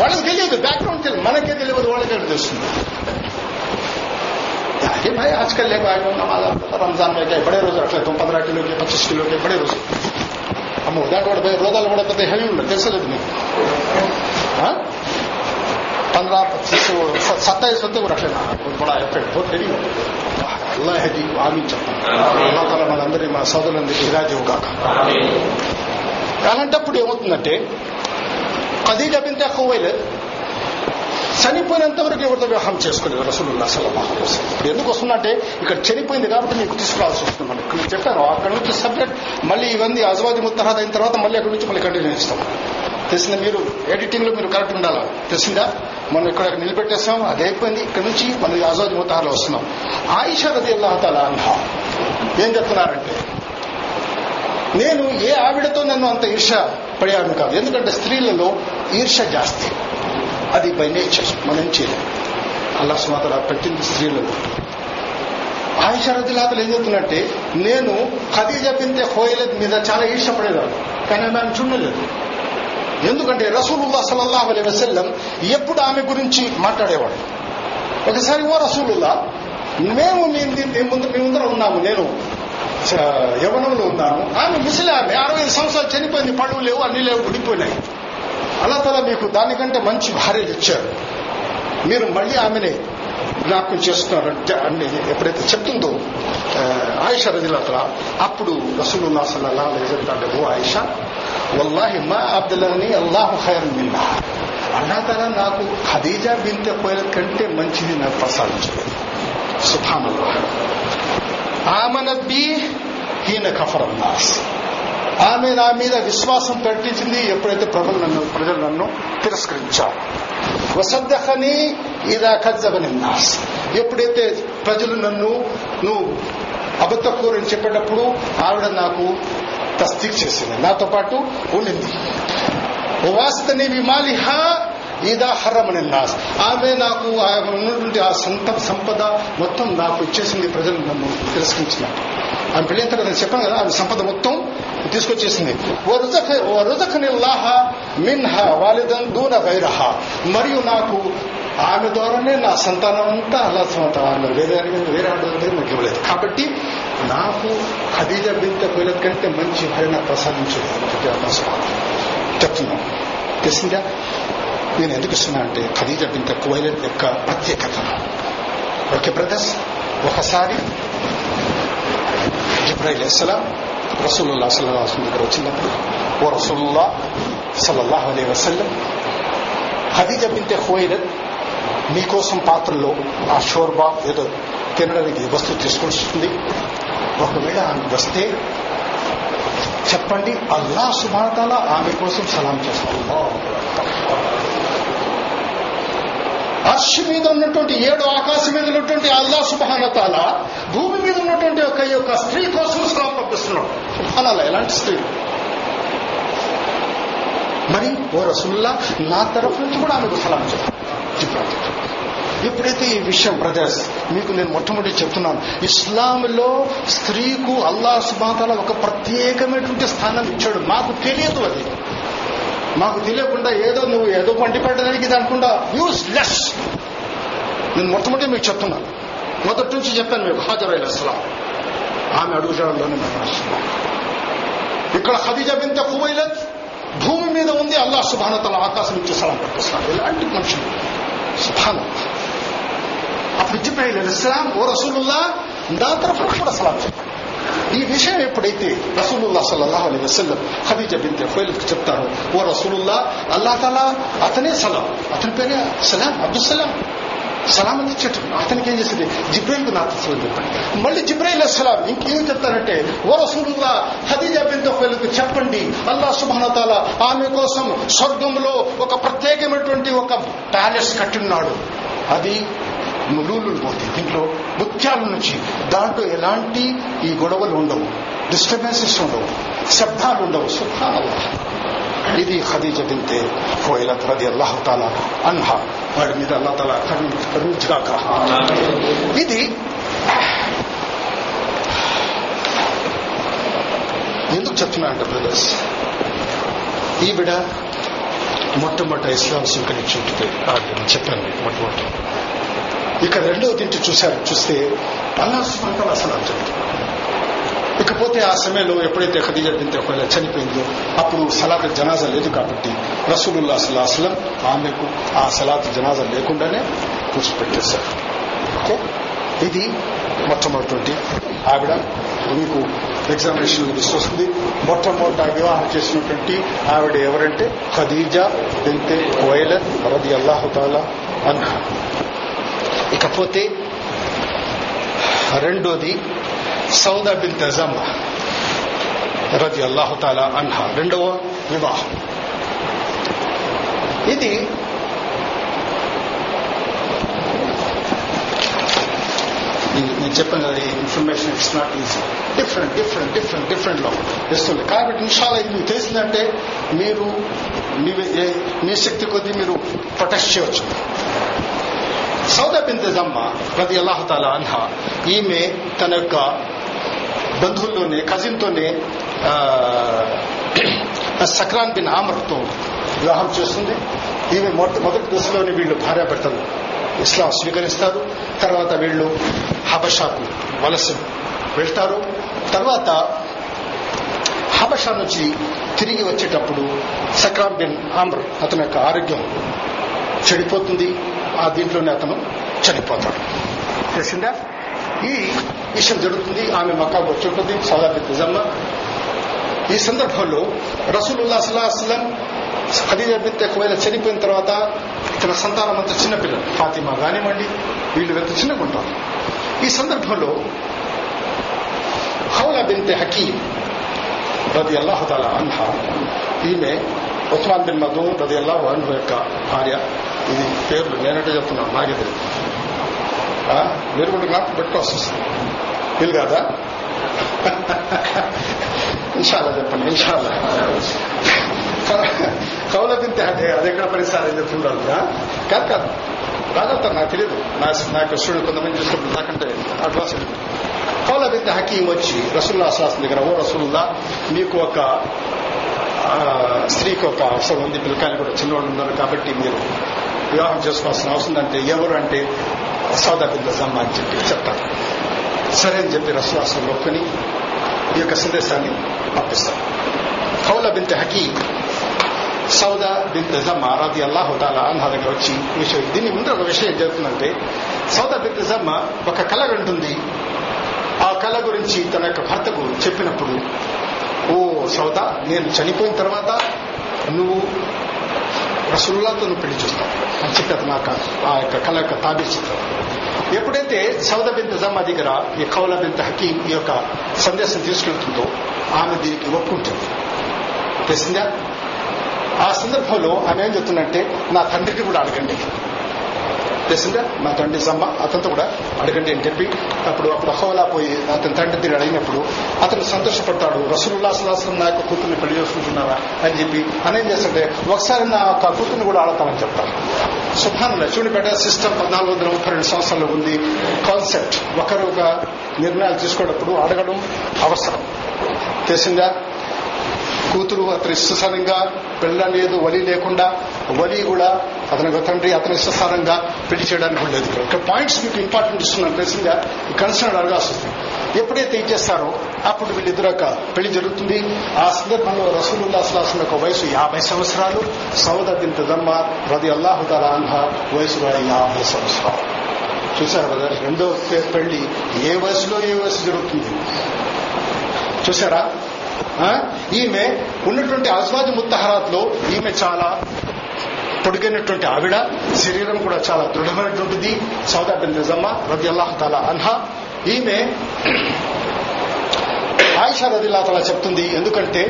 వాళ్ళకి తెలియదు బ్యాక్గ్రౌండ్ తెలియదు మనకే తెలియదు వాళ్ళకే తెలుస్తుంది अरे भाई आजकल ले भाई नमाज रमजान में क्या बड़े रोजे रख लेते पंद्रह किलो के पच्चीस किलो के बड़े रोजे हम దాంట్లో కూడా పోయి రోజాలు కూడా పెద్ద హెవీ ఉండదు తెలుసలేదు మీకు पंद्रह पच्चीस सत्ताईस होते वो रख लेना बहुत बड़ा एफेक्ट बहुत हेवी అల్లా ఆమీ చెప్పండి అల్లా తల మనందరి మా సోదరులందరికీ హిరాజీ కాక అలాంటప్పుడు ఏమవుతుందంటే ఖదీజా బింతే ఖువైలద్ చనిపోయినంత వరకు ఎవరితో వివాహం చేసుకోలేదు రసూలుల్లా అసలు ఇప్పుడు ఎందుకు వస్తుందంటే ఇక్కడ చనిపోయింది కాబట్టి మీకు తీసుకురావాల్సి వస్తుంది మనకి ఇక్కడ చెప్పాను అక్కడ నుంచి సబ్జెక్ట్ మళ్ళీ ఇవన్నీ అజవాది ముత్తహాద్ అయిన తర్వాత మళ్ళీ అక్కడ నుంచి మళ్ళీ కంటిన్యూ చేస్తాం. తెలిసిందా మీరు? ఎడిటింగ్లో మీరు కరెక్ట్ ఉండాలా? తెలిసిందా? మనం ఇక్కడ నిలబెట్టేస్తాం అది అయిపోయింది. ఇక్కడ నుంచి మనం ఆజాద్ ముతహాలో వస్తున్నాం. ఆయిషా రది అల్లాహ తాలా ఏం చెప్తున్నారంటే నేను ఏ ఆవిడతో నన్ను అంత ఈర్ష పడేవాడిని కాదు. ఎందుకంటే స్త్రీలలో ఈర్ష జాస్తి. అది బై నేచర్ మనం చేయలేం. అల్లా సుమాతల పెట్టింది స్త్రీలలో ఆయుషరదిలాతలు ఏం చెప్తున్నట్టే నేను ఖదీజా బింతే హోయలద్ మీద చాలా ఈర్షపడేదాన్ని కానీ ఆమె ఆమె చూడలేదు. ఎందుకంటే రసూలుల్లా సల్లల్లాహు అలైహి వసల్లం ఎప్పుడు ఆమె గురించి మాట్లాడేవాడు. ఒకసారి ఓ రసూలుల్లా మేము మీ ముందు మీ ముందర ఉన్నాము. నేను యవనంలో యవ్వనంలో ఉన్నాను. ఆమె ముసలి ఆమె అరవై సంవత్సరాలు చనిపోయింది. పడవ లేవు అన్ని లేవు గుడిపోయినాయి అలా తల మీకు దానికంటే మంచి భార్యలు ఇచ్చారు మీరు మళ్ళీ ఆమెని జ్ఞాపకం చేస్తున్నారంటే అన్ని ఎప్పుడైతే చెప్తుందో ఆయిష రజిలతల అప్పుడు రసూలుల్లా సల్లల్లాహు అలైహి ఓ ఆయిషా వల్లాహి మా అబ్దుల్లాని అల్లాహు ఖైర్ మిన్నా. అల్లా తల నాకు ఖదీజా బింతె పోయిన కంటే మంచిది నాకు ప్రసాదించలేదు సుభానల్లా ఆమనత్ బి హీన కఫర్ అన్నాస్ ఆమె నా మీద విశ్వాసం పెట్టించింది ఎప్పుడైతే ప్రజలు నన్ను ప్రజలు నన్ను తిరస్కరించారు. వసద్దహని ఇదా కజ్జబని నాస్. ఎప్పుడైతే ప్రజలు నన్ను నువ్వు అబద్ధకూరని చెప్పేటప్పుడు ఆవిడ నాకు తస్దీక్ చేసింది. నాతో పాటు ఉండింది. వాస్తని విమాలిహా ఇదా నాస్ ఆమె నాకు ఆమె ఉన్నటువంటి ఆ సంత సంపద మొత్తం నాకు ఇచ్చేసింది ప్రజలు నన్ను తిరస్కరించినట్టు. ఆమె పెళ్ళిన తర్వాత నేను చెప్పాను కదా ఆమె సంపద మొత్తం తీసుకొచ్చేసింది. రుజకనిల్లాహ మిన్హ వాలిదన్ దూన గైరహ. మరియు నాకు ఆమె ద్వారానే నా సంతానం అంతా అల్లా సమత వేరే వేరే ఆడ నాకు ఇవ్వలేదు. కాబట్టి నాకు ఖదీజ బింత కోయిల కంటే మంచి భరణ ప్రసాదించలేదు చెప్తున్నాం తెలిసిందా నేను ఎందుకు ఇస్తున్నా అంటే ఖదీజ బింత కువైలెట్ యొక్క ప్రత్యేకత. ఓకే బ్రదర్స్ ఒకసారి జిబ్రాయిల్ అస్సలాం రసూలుల్లా సల్లా దగ్గర వచ్చినప్పుడు ఓ రసూలుల్లా సల్లల్లాహు అలీ వసల్లం ఖదీజ బింత కువైలెట్ మీకోసం పాత్రలో ఆ షోర్బా ఏదో తినడానికి వస్తువు తీసుకొస్తుంది ఒకవేళ ఆమె వస్తే చెప్పండి అల్లా సుభాతాల ఆమె కోసం సలాం చేస్తాం అర్ష్ మీద ఉన్నటువంటి ఏడు ఆకాశం మీద ఉన్నటువంటి అల్లా సుభానతాల భూమి మీద ఉన్నటువంటి ఒక యొక్క స్త్రీ కోసం సలాం పంపిస్తున్నాడు. సుభానాల ఎలాంటి స్త్రీ? మరి ఓ రసుల్లా నా తరఫు నుంచి కూడా ఆమెకు సలాం చెప్పాను ఎప్పుడైతే ఈ విషయం బ్రదర్స్ మీకు నేను మొట్టమొదటి చెప్తున్నాను ఇస్లాంలో స్త్రీకు అల్లా సుబాతాల ఒక ప్రత్యేకమైనటువంటి స్థానం ఇచ్చాడు. మాకు తెలియదు అది. మాకు తెలియకుండా ఏదో నువ్వు ఏదో పంటి పెట్టడానికి ఇది అనుకుండా యూస్ లెస్ నేను మొట్టమొదటి మీకు చెప్తున్నాను మొదటి నుంచి చెప్పాను మీకు హాజరైన అస్లాం ఆమె అడుగుజాడలోనే మనం ఇక్కడ ఖదీజా బింత కువైలత్ భూమి మీద ఉంది అల్లా సుభానతల ఆకాశం నుంచి సలాం పట్టిస్తున్నాడు ఇలాంటి మనుషులు. సుభాన అప్పుడు ఇచ్చిపోయి ఇస్లాం ఓ రసూలుల్లా నా తరఫున కూడా సలాం చెప్పండి. ఈ విషయం ఎప్పుడైతే రసూలుల్లా సల్లల్లాహు అలీ వసల్లం ఖదీజ బింతే ఫైల్కి చెప్తారు ఓ రసూలుల్లా అల్లా తాలా అతనే సలాం. అతని పేరే సలాం అబ్దుల్ సలాం. అని ఇచ్చేట అతనికి ఏం చేసింది? జిబ్రాయిల్కు నాకు చెప్పండి మళ్ళీ జిబ్రైల్ అస్సలాం ఇంకేం చెప్తారంటే ఓ రసూలుల్లా ఖదీజా బింతే ఫైల్కు చెప్పండి. అల్లా తాలా ఆమె కోసం స్వర్గంలో ఒక ప్రత్యేకమైనటువంటి ఒక ప్యాలెస్ కట్టున్నాడు. అది నులూలు పోతే దీంట్లో ముత్యాల నుంచి దాంట్లో ఎలాంటి ఈ గొడవలు ఉండవు. డిస్టర్బెన్సెస్ ఉండవు. శబ్దాలు ఉండవు. సుఖానల్లా ఇది ఖదీజ బింతే కోయిలత్ రది అల్లాహ్ తాలా అన్హా వాడి మీద అల్లా తాలా కరుణించగాక ఇది ఎందుకు చెప్తున్నా అంటే బ్రదర్స్ ఈవిడ మొట్టమొదటి ఇస్లాం స్వీకరించి ఉంటుంది నేను చెప్పాను మీకు మొట్టమొదటి. ఇక్కడ రెండవ తింటి చూశారు చూస్తే అల్లా అసలు చెప్తారు ఇకపోతే ఆ సమయంలో ఎప్పుడైతే ఖదీజా బింత ఒకవేళ చనిపోయిందో అప్పుడు సలాత్ జనాజా లేదు కాబట్టి రసూలుల్లా అసలు అసలం ఆమెకు ఆ సలాత్ జనాజా లేకుండానే కూర్చిపెట్టేశారు. ఓకే? ఇది మొట్టమొదటి ఆవిడ మీకు ఎగ్జామినేషన్ తీసుకొస్తుంది. మొట్టమొదట వివాహం చేసినటువంటి ఆవిడ ఎవరంటే ఖదీజా బింతే కోయలర్ రది అల్లాహుతాలా అన్హా. ఇకపోతే రెండోది సౌదా బిన్ తజమ్మా రది అల్లాహుతాలా అన్హా రెండవ వివాహం. ఇది నేను చెప్పాను కదా information it's not easy different different different డిఫరెంట్లో ఇస్తుంది. కాబట్టి ఇన్షాల్లా ఇది మీకు తెలిసిందంటే మీరు మీ శక్తి కొద్దీ మీరు ప్రొటెక్ట్ చేయవచ్చు. సౌదా బిన్ జమ్మ రది అల్లాహతాల అన్హా ఈమె తన యొక్క బంధువుల్లోనే కజిన్తోనే సక్రాన్ బిన్ ఆమర్తో వివాహం చేస్తుంది. ఈమె మొదటి దశలోనే వీళ్ళు భార్యాభర్తలు ఇస్లాం స్వీకరిస్తారు. తర్వాత వీళ్ళు హబషాకు వలస వెళ్తారు. తర్వాత హబషా నుంచి తిరిగి వచ్చేటప్పుడు సక్రాన్ బిన్ ఆమర్ అతని యొక్క ఆరోగ్యం చెడిపోతుంది. ఆ దీంట్లోనే అతను చనిపోతాడు. తెలిసిందా ఈ విషయం జరుగుతుంది ఆమె మక్కాకు వచ్చి ఉంటుంది సౌదాబి నిజమ్మ ఈ సందర్భంలో రసూలుల్లా సల్లాహం ఖదీజా బింతే ఒకవేళ చనిపోయిన తర్వాత తన సంతానం అంతా చిన్నపిల్లలు ఫాతిమా కానివ్వండి వీళ్ళు ఎంత చిన్నగా ఉంటారు. ఈ సందర్భంలో హౌలా బింతే హకీం రది అల్లాహుతాల అన్హా ఈమె ఉస్మాన్ బిన్ మధూన్ రది అల్లాహు అన్హు యొక్క భార్య. ఇది పేర్లు నేనంటే చెప్తున్నాను నాకే తెలియదు మీరు కూడా నాకు పెట్టుకోవాల్సి వస్తుంది. వీలు కాదా? ఇన్షాల్లా చెప్పండి ఇన్షాల్లా. కౌల బింతే అంటే అది ఎక్కడ పరిసరాలు చెప్తున్నారు కాదు కాదు. రాగలుగుతారు నాకు తెలియదు నా నాకు స్టూడెంట్ కొంతమంది చూసుకుంటారు నాకంటే అడ్వాన్స్ కౌల బింతే హకీం వచ్చి రసూల్లా అసలాసం దగ్గర ఓ రసూల్లా మీకు ఒక స్త్రీకి ఒక అవసరం ఉంది పిల్లకాయలు కూడా చిన్నవాళ్ళు ఉన్నారు కాబట్టి మీరు వివాహం చేసుకోవాల్సిన అవసరం అంటే ఎవరు అంటే సౌదా బింద అని చెప్పి చెప్తారు. సరే అని చెప్పి రసవాసం ఒప్పుకొని ఈ యొక్క సందేశాన్ని పంపిస్తారు. కౌల బింత హకీ సౌదా బింత జమ్మ రాది అల్లాహు తాలా దగ్గర వచ్చి విషయం దీని ముందు ఒక విషయం జరుగుతుందంటే సౌదా బింత ఒక కళ ఉంటుంది ఆ కళ గురించి తన యొక్క భర్తకు చెప్పినప్పుడు ఓ సౌదా నేను చనిపోయిన తర్వాత నువ్వు రసుల్లాతోను పెళ్ళి చూస్తాం. మంచి కథ నాకు ఆ యొక్క కళ యొక్క తాబిస్తాడు ఎప్పుడైతే సౌద బింత జమ్మా దగ్గర ఈ కౌల బింత హకీం ఈ యొక్క సందేశం తీసుకెళ్తుందో ఆమె దీనికి ఒప్పుకుంటుంది. తెలిసిందా? ఆ సందర్భంలో ఆమె ఏం చెప్తుందంటే నా తండ్రికి కూడా అడగండి. తెలిసిందా మా తండ్రి సమ్మ అతనితో కూడా అడగండి అని చెప్పి అప్పుడు అప్పుడు హోలా పోయి అతని తండ్రి దగ్గర అడిగినప్పుడు అతను సంతోషపడతాడు. రసూలుల్లా సలాసం నా యొక్క కూతుర్ని పెళ్ళి చేసుకుంటున్నారా అని చెప్పి అనేం చేస్తుంటే ఒకసారి నా యొక్క కూతుర్ని కూడా ఆడతామని చెప్తాను సుభానుల చూడిపేట సిస్టమ్ పద్నాలుగు వందల ముప్పై రెండు సంవత్సరాలు ఉంది. కాన్సెప్ట్ ఒకరు ఒక నిర్ణయాలు తీసుకున్నప్పుడు అడగడం అవసరం. తెలిసిందా? కూతురు అతని ఇష్టసారంగా పెళ్ళలేదు వలి లేకుండా వలి కూడా అతని తండ్రి అతని ఇష్టసారంగా పెళ్ళి చేయడానికి లేదు ఇక్కడ పాయింట్స్ మీకు ఇంపార్టెంట్ ఇస్తున్నాను తెలిసిందా కన్సర్న్ అడగాల్సి వస్తుంది ఎప్పుడైతే ఇచ్చేస్తారో అప్పుడు వీళ్ళిద్దరు యొక్క పెళ్ళి జరుగుతుంది. ఆ సందర్భంలో రసూలుల్లా అసలాసం యొక్క వయసు యాభై సంవత్సరాలు. సౌద బింత రది అల్లాహుతారా అన్హ వయసు యాభై సంవత్సరాలు. చూశారు కదా రెండో పెళ్ళి ఏ వయసులో ఏ వయసు జరుగుతుంది? చూసారా ఈమె ఉన్నటువంటి అజ్వాజ్ ముత్తహరాత్లో ఈమె చాలా పొడిగైనటువంటి ఆవిడ శరీరం కూడా చాలా దృఢమైనటువంటిది సౌదా బిన్ నిజమ్మ రది అల్లాహ్ తాలా అన్హా. ఈమె ఆయిషా రదిల్లా తలా చెప్తుంది ఎందుకంటే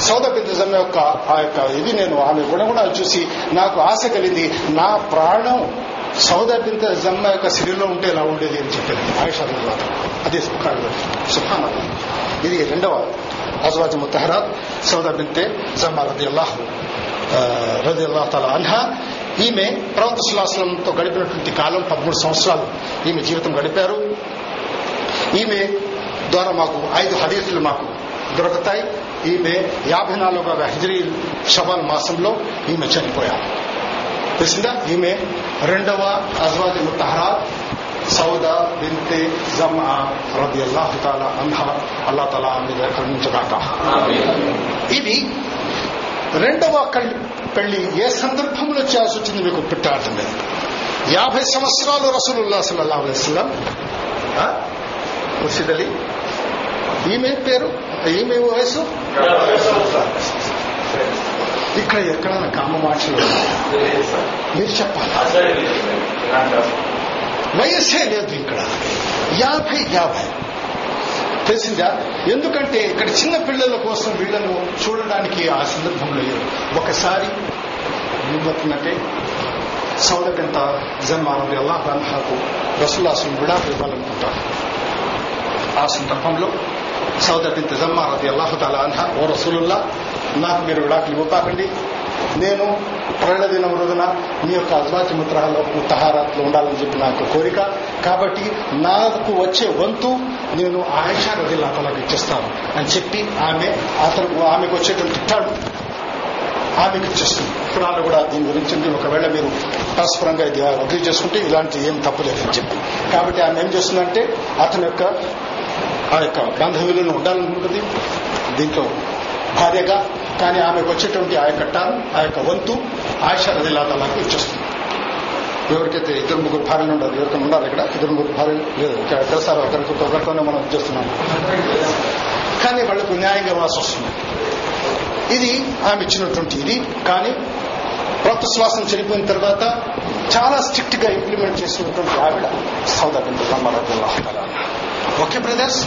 సౌదా యొక్క ఆ యొక్క ఇది నేను ఆమె గుణగుణాలు చూసి నాకు ఆశ కలిగింది నా ప్రాణం సౌదా బిన్ జమ్మ యొక్క శరీరంలో ఉంటే ఎలా ఉండేది అని చెప్పింది ఆయిషా రదిల్లా అదే సుఖాన ఇది రెండవ అజవాజ్ ముత్తహరాత్ సౌదా బింతే జమ్మా రది అల్లాహ్ రది అల్లాహ్ తాలా అన్హా ఈమె ప్రవక్త సుల్లాసలంతో గడిపినటువంటి కాలం పదమూడు సంవత్సరాలు ఈమె జీవితం గడిపారు. ఈమె ద్వారా మాకు ఐదు హదీసులు మాకు దొరుకుతాయి. ఈమె యాభై నాలుగవ హిజరీ షబాల్ మాసంలో ఈమె చనిపోయారు. తెలిసిందా? ఈమె రెండవ అజ్వాజ్ ముత్తహరాత్ సౌదా బింతే జమా రబి అల్లాహ్ తాలా అన్హా. అల్లా తలా మీద కరుణించగాక. ఇది రెండవ పెళ్ళి ఏ సందర్భంలో చేయాల్సి వచ్చింది మీకు పెట్టార్థం లేదు యాభై సంవత్సరాలు రసూలుల్లా సల్లల్లా అలైస్లాం ముర్షిద్ అలీ. ఈమె పేరు? ఈమె వయసు ఇక్కడ ఎక్కడైనా కామ మాటలు మీరు చెప్పాలి? వయస్సే లేదు ఇక్కడ. యాభై యాభై. తెలిసిందా? ఎందుకంటే ఇక్కడ చిన్న పిల్లల కోసం వీళ్ళను చూడడానికి ఆ సందర్భంలో ఒకసారి ఏమవుతుందంటే సౌదకంత జన్మానది అల్లాహ్ అన్హాకు రసుల్లాసం కూడా ఇవ్వాలనుకుంటారు. ఆ సందర్భంలో సౌదబింత జమ్మారది అల్లాహు తాలా అన్హా ఓ రసూలుల్లా నాకు మీరు విడాకులు ఇవ్వకండి నేను దినం రోజున మీ యొక్క అజ్వాతి ముత్రాల్లో ముత్తహారాత్లో ఉండాలని చెప్పి నాకు కోరిక. కాబట్టి నాకు వచ్చే వంతు నేను ఆయిషా రదిల్లా తలకు ఇచ్చేస్తాను అని చెప్పి ఆమె అతను ఆమెకు వచ్చేటువంటి తిట్టాడు ఆమెకు ఇచ్చేస్తుంది. పురాణాలు కూడా దీని గురించి ఒకవేళ మీరు పరస్పరంగా ఇది అగ్రి చేసుకుంటే ఇలాంటి ఏం తప్పులేదని చెప్పి. కాబట్టి ఆమె ఏం చేస్తుందంటే అతని యొక్క ఆ యొక్క బంధువులను ఉండాలనుకుంటుంది దీంట్లో భార్యగా కానీ ఆమెకు వచ్చేటువంటి ఆ యొక్క టర్న్ ఆ యొక్క వంతు ఆయిషా రదిల్లా ఇచ్చేస్తుంది ఎవరికైతే ఇద్దరు ముగ్గురు భార్యలు ఉండదు ఎవరికైనా ఉండాలి ఇక్కడ? ఇద్దరు ముగ్గురు భార్యలు లేదు. ఇక్కడ తెలుసారు? ఒకరికి ఒకరితోనే మనం చేస్తున్నాం కానీ వాళ్ళకు న్యాయంగా వాసి వస్తుంది. ఇది ఆమె ఇచ్చినటువంటి ఇది. కానీ రక్త శ్వాసం చనిపోయిన తర్వాత చాలా స్ట్రిక్ట్గా ఇంప్లిమెంట్ చేసినటువంటి ఆవిడ సౌదా బిన్ ఓకే బ్రదర్స్?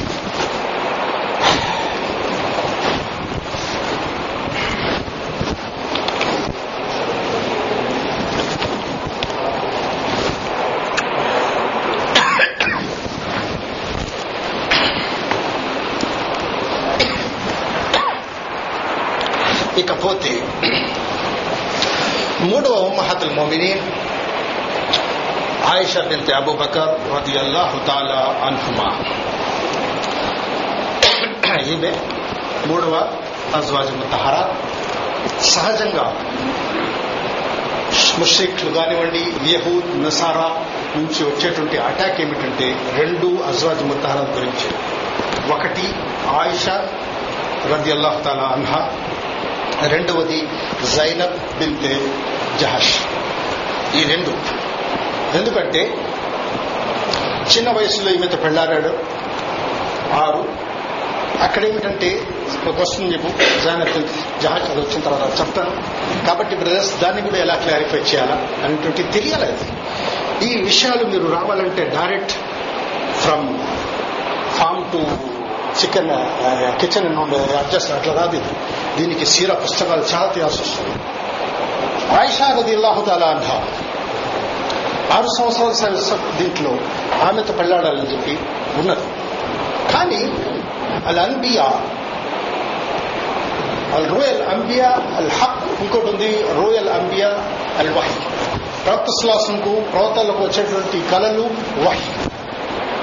ఇకపోతే మూడవ ఉమ్మహతుల్ మోమినీన్ ఆయిషా బింత్ అబూబకర్ రదియల్లాహు తాలా అన్హుమా. ఈమె మూడవ అజ్వాజ్ ముతహరా. సహజంగా ముష్రిక్లు కానివ్వండి యహూద్ నసారా నుంచి వచ్చేటువంటి అటాక్ ఏమిటంటే రెండు అజ్వాజ్ ముతహరా గురించి. ఒకటి ఆయిషా రది అల్లాహ్ తాలా అన్హా రెండవది జైనబ్ బిల్తే జహష్. ఈ రెండు. ఎందుకంటే చిన్న వయసులో ఈమెతో పెళ్ళారాడు ఆరు. అక్కడ ఏమిటంటే ఒక వస్తుంది చెప్పు. జైనబ్ జహాజ్ అది వచ్చిన తర్వాత చెప్తాను. కాబట్టి బ్రదర్స్ దాన్ని కూడా ఎలా క్లారిఫై చేయాలా అనేటువంటి తెలియాలి ఈ విషయాలు మీరు రావాలంటే direct from farm to chicken kitchen నుండి అడ్జస్ట్ అట్లా కాదు ఇది దీనికి సీర పుస్తకాలు చాలా తీయాల్సి వస్తుంది. ఆయిషా రది అల్లాహుతాలా అంట ఆరు సంవత్సరాల దీంట్లో ఆమెతో పెళ్ళాడాలని చెప్పి ఉన్నది. కానీ అల్ అన్బియా అల్ రోయల్ అంబియా అల్ హక్ ఇంకోటి ఉంది రోయల్ అంబియా అల్ వహి. ప్రవక్త శ్లాసంకు ప్రవక్తలకు వచ్చేటువంటి కళలు వహి.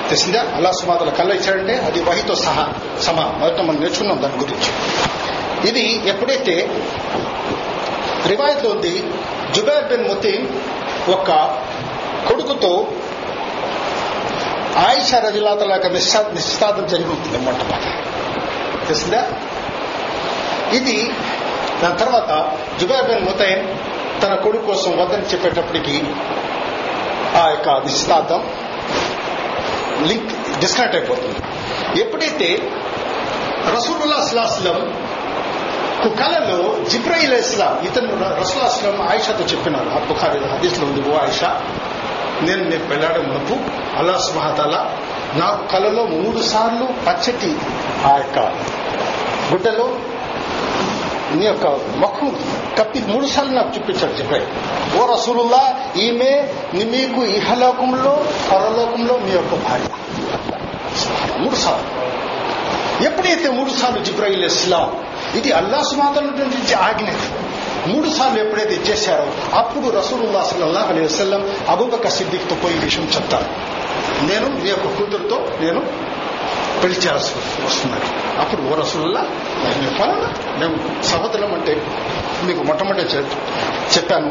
తెలిసిందా అల్లా సుమాతల కళ్ళ ఇచ్చాడంటే అది వహితో సహా సమా. మొదట మనం నేర్చుకున్నాం దాని గురించి. ఇది ఎప్పుడైతే రివాయత్లో ఉంది జుబైర్ బిన్ ముతీన్ ఒక కొడుకుతో ఆయిషా రజులాతల యొక్క నిశ్చా నిశ్చితార్థం జరిగి మొట్టమొదటి తెలిసిందా? ఇది దాని తర్వాత జుబైర్ బిన్ ముతైన్ తన కొడుకు కోసం వద్దని చెప్పేటప్పటికి ఆ యొక్క నిశ్చితార్థం డిస్కనెక్ట్ అయిపోతుంది. ఎప్పుడైతే రసూలుల్లా అస్లాస్లం కు కళలో జిబ్రాయిల్ ఇస్లాం ఇతను రసూలాస్లం ఆయిషాతో చెప్పినారు. ఆ బుఖారి హదీస్లో ఉంది ఓ ఆయిషా నేను నేను పెళ్ళాడే మునుపు అల్లా సుమహతాల నాకు కళలో మూడు సార్లు పచ్చటి ఆ యొక్క గుడ్డలో నీ యొక్క ముఖం కప్పి మూడు సార్లు నాకు చూపించాడు చెప్పాడు. ఓ రసూలుల్లా ఈమె మీకు ఇహలోకంలో పరలోకంలో మీ యొక్క భార్య. మూడు సార్లు. ఎప్పుడైతే మూడు సార్లు జిబ్రాయిల్ ఇస్లాం ఇది అల్లా సుమాతల నుంచి ఆజ్ఞ మూడు సార్లు ఎప్పుడైతే ఇచ్చేశారో అప్పుడు రసూలుల్లా సల్లల్లాహు అలైహి వసల్లం అబూబక సిద్దిక్తో పోయి విషయం చెప్తారు. నేను మీ యొక్క కూతురుతో నేను పెళ్ళి చేయాల్సి వస్తున్నది. అప్పుడు ఓ రసుల్లా మేము మేము సహోదరం అంటే మీకు మొట్టమొదటి చెప్పాను.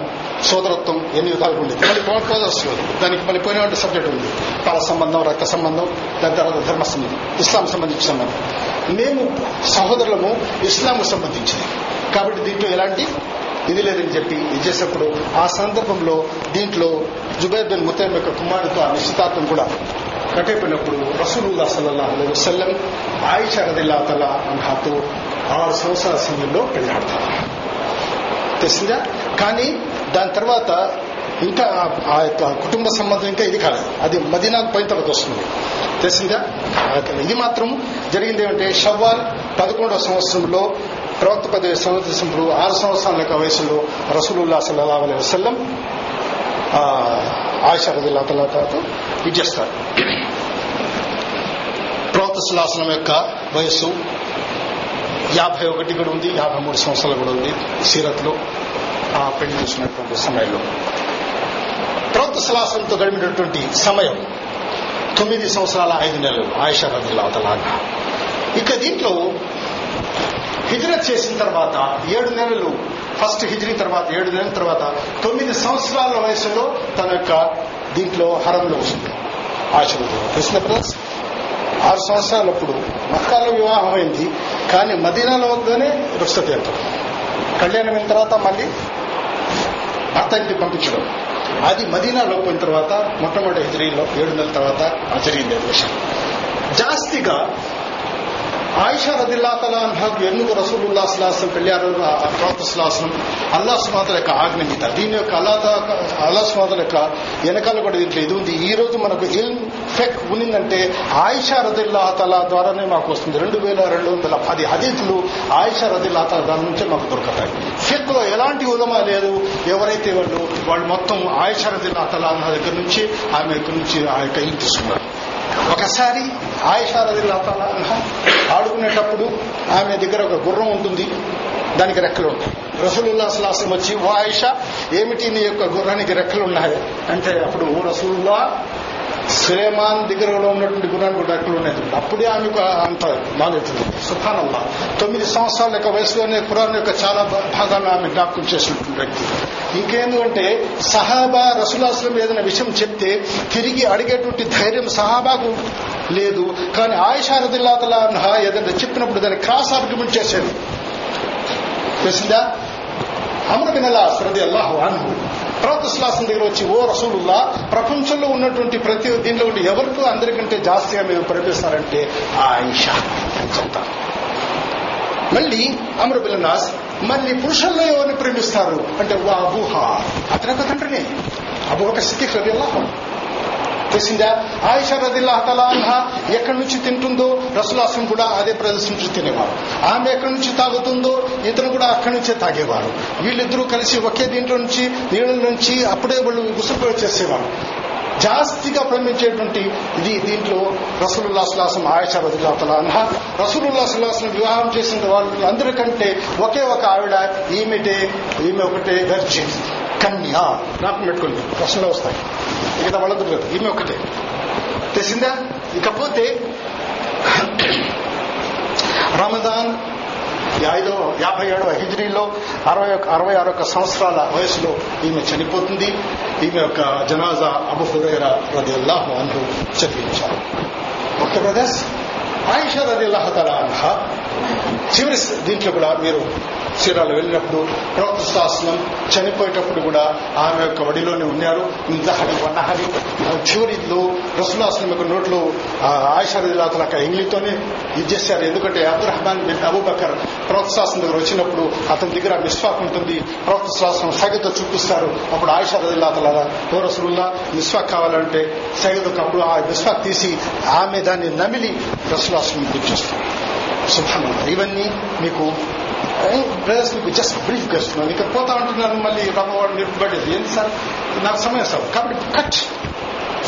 సోదరత్వం ఎన్ని విధాలుగా ఉండేది మళ్ళీ పోవచ్చు దానికి మళ్ళీ పోయినటువంటి సబ్జెక్ట్ ఉంది. పాల సంబంధం రక్త సంబంధం దాని తర్వాత ధర్మ సంబంధం ఇస్లాం సంబంధించిన సంబంధం. మేము సహోదరులము ఇస్లాంకు సంబంధించింది కాబట్టి దీంట్లో ఎలాంటి ఇది లేదని చెప్పి ఇది చేసినప్పుడు ఆ సందర్భంలో దీంట్లో జుబైర్ బిన్ ముతైం యొక్క కుమారుడితో ఆ నిశ్చితార్థం కూడా కట్టేపోయినప్పుడు రసూలుల్లా సల్లల్లా అలైహి వసల్లం ఆయిష రదిల్లా తల అన్హాతో ఆరు సంవత్సరాల సమయంలో పెళ్ళాడతారు. తెలిసిందా? కానీ దాని తర్వాత ఇంకా ఆ యొక్క కుటుంబ సంబంధం ఇంకా ఇది కాలేదు. అది మదీనాకు పోయిన తర్వాత వస్తుంది. తెలిసిందా? ఇది మాత్రం జరిగింది ఏమంటే షవ్వాల్ పదకొండవ సంవత్సరంలో ప్రవక్త పదవి సంవత్సరంలో ఆరు సంవత్సరాల యొక్క వయసులో రసూలుల్లా సల్లా అలై వసల్లం ఆయిషా రదిల్లా తలతో ఇది చేస్తారు యొక్క వయస్సు యాభై ఒకటి కూడా ఉంది యాభై మూడు సంవత్సరాలు కూడా ఉంది సీరత్లో ఆ పెళ్ళి చేసినటువంటి సమయంలో. ప్రవక్త గడిపినటువంటి సమయం తొమ్మిది సంవత్సరాల ఐదు నెలలు. ఆయిషా రదిల్లా తలాగా ఇక దీంట్లో హిజరత్ చేసిన తర్వాత ఏడు నెలలు ఫస్ట్ హిజరీ తర్వాత ఏడు నెలల తర్వాత తొమ్మిది సంవత్సరాల వయసులో తన యొక్క దీంట్లో హరంలో వస్తుంది ఆశలతో తెలిసిన బ్రదర్స్ ఆరు సంవత్సరాలప్పుడు మక్కాలో వివాహం అయింది కానీ మదీనాలో వద్దనే రుక్షత అంటారు కళ్యాణం అయిన తర్వాత మళ్ళీ భర్త ఇంటికి పంపించడం. అది మదీనాలో పోయిన తర్వాత మొట్టమొదటి హిజరీలో ఏడు నెలల తర్వాత జరిగింది అది విషయం జాస్తిగా ఆయిషా రదిల్లా తలా ఎందుకు రసూలుల్లా స్లాసం పెళ్ళారు ఆ ప్రవక్త సులాసనం అల్లా సుమాతల యొక్క ఆజ్ఞ మీద దీని యొక్క అల్లా అల్లా సుమాతల యొక్క వెనకాల కూడా దీంట్లో ఇది ఉంది. ఈ రోజు మనకు ఇల్ ఫెక్ ఉన్నిందంటే ఆయిషా రదిల్లా తలా ద్వారానే మాకు వస్తుంది. రెండు వేల రెండు వందల పది హదీతులు ఆయిషా రదిల్లా తల దాని నుంచే మాకు దొరుకుతాయి. ఫెక్లో ఎలాంటి ఉదమా లేదు. ఎవరైతే వాళ్ళు వాళ్ళు మొత్తం ఆయిషా రదిల్లా తలా దగ్గర నుంచి ఆమె దగ్గర నుంచి ఆ యొక్క ఇల్లు తీసుకున్నారు? ఒకసారి ఆయిషా ఆడుకునేటప్పుడు ఆమె దగ్గర ఒక గుర్రం ఉంటుంది. దానికి రెక్కలు ఉంటాయి. రసూలుల్లా అసలాసం వచ్చి ఓ ఆయిషా ఏమిటి నీ యొక్క గుర్రానికి రెక్కలు ఉన్నాయి? అంటే అప్పుడు ఓ రసూలుల్లా సులేమాన్ దగ్గరలో ఉన్నటువంటి గుర్రానికి కూడా రెక్కలు ఉన్నాయి. అప్పుడే ఆమెకు అంత నాలెడ్జ్ ఉంది సుఖానల్లా తొమ్మిది సంవత్సరాల యొక్క వయసులోనే ఖురాన్ యొక్క చాలా భాగాలను ఆమె జ్ఞాపకం చేసినటువంటి వ్యక్తి. ఇంకేందుకంటే సహాబా రసులాసులం ఏదైనా విషయం చెప్తే తిరిగి అడిగేటువంటి ధైర్యం సహాబాకు లేదు. కానీ ఆయుషారదిల్లాతలా ఏదైనా చెప్పినప్పుడు దాన్ని క్రాస్ ఆర్గ్యుమెంట్ చేసేది తెలిసిందా? అమర బినలా రది అల్లాహు అన్హు. ప్రవక్త శ్లాసం దగ్గర వచ్చి ఓ రసూలుల్లా ప్రపంచంలో ఉన్నటువంటి ప్రతి దీనిలో ఉండి ఎవరికి అందరికంటే జాస్తిగా మీరు ప్రేమిస్తారంటే ఆయిషా అని చెప్తారు. మళ్ళీ అమరు బిలనాస్ మళ్ళీ పురుషుల్లో ఎవరిని ప్రేమిస్తారు? అంటే వా అబూహా అతని ఒక తండ్రిని. అబు ఒక స్థితి రది తెలిసిందా ఆయిషా రదిల్లా తలాన్హా ఎక్కడి నుంచి తింటుందో రసులాసం కూడా అదే ప్రదేశం నుంచి తినేవారు. ఆమె ఎక్కడి నుంచి తాగుతుందో ఇతను కూడా అక్కడి నుంచే తాగేవారు. వీళ్ళిద్దరూ కలిసి ఒకే దీంట్లో నుంచి నీళ్ళ నుంచి అప్పుడే వాళ్ళు గుసలు చేసేవారు. జాస్తిగా ప్రేమించేటువంటి ఇది దీంట్లో రసూలుల్లా సులాసం ఆయుష రదిల్లా తలాన్హా రసూలుల్లా సులాసం వివాహం చేసిన వాళ్ళు అందరికంటే ఒకే ఒక ఆవిడ ఈమెటే ఈమె ఒకటే వెర్జిన్ కన్య. జ్ఞాపకం పెట్టుకోండి ప్రశ్నలు వస్తాయి. మిగతా వాళ్ళందరూ లేదు ఈమె ఒకటే. తెలిసిందా? ఇకపోతే <coughs> రమదాన్ ఐదో యాభై ఏడవ హిజ్రీలో అరవై అరవై ఆరు సంవత్సరాల వయసులో ఈమె చనిపోతుంది. ఈమె యొక్క జనాజా అబు హురైరా రది అల్లాహు అంటూ చదివించారు. ఉత్తరప్రదేశ్ ఆయిషా రది అల్లాహ తలా చివరి దీంట్లో కూడా మీరు చీరాలు వెళ్ళినప్పుడు ప్రవక్త శాసనం చనిపోయేటప్పుడు కూడా ఆమె యొక్క వడిలోనే ఉన్నారు. ఇంతహడి వన్నహడి చివరిలో రసులాసనం యొక్క నోట్లో అక్కడ ఇంగ్లీతోనే ఇది చేశారు. ఎందుకంటే అబ్దురహమాన్ బిన్ అబూబకర్ ప్రవక్త శాసనం దగ్గర వచ్చినప్పుడు అతని దగ్గర మిస్వాక్ ఉంటుంది. ప్రవక్త శాసనం సగతో చూపిస్తారు. అప్పుడు ఆయుషారదిలాతల ఓ రసులుల్లా మిస్వాక్ కావాలంటే సగతో కప్పుడు ఆ మిస్వాక్ తీసి ఆమె దాన్ని నమిలి రసులాసనం గుర్తిస్తారు. సుభానం ఇవన్నీ మీకు బ్రదర్స్ మీకు జస్ట్ బ్రీఫ్ చేస్తున్నాను ఇస్తున్నాను పోతా ఉంటున్నాను మళ్ళీ రమ్మవాడు నిలబడేది ఏంటి సార్? నాకు సమయం సార్. కాబట్టి కట్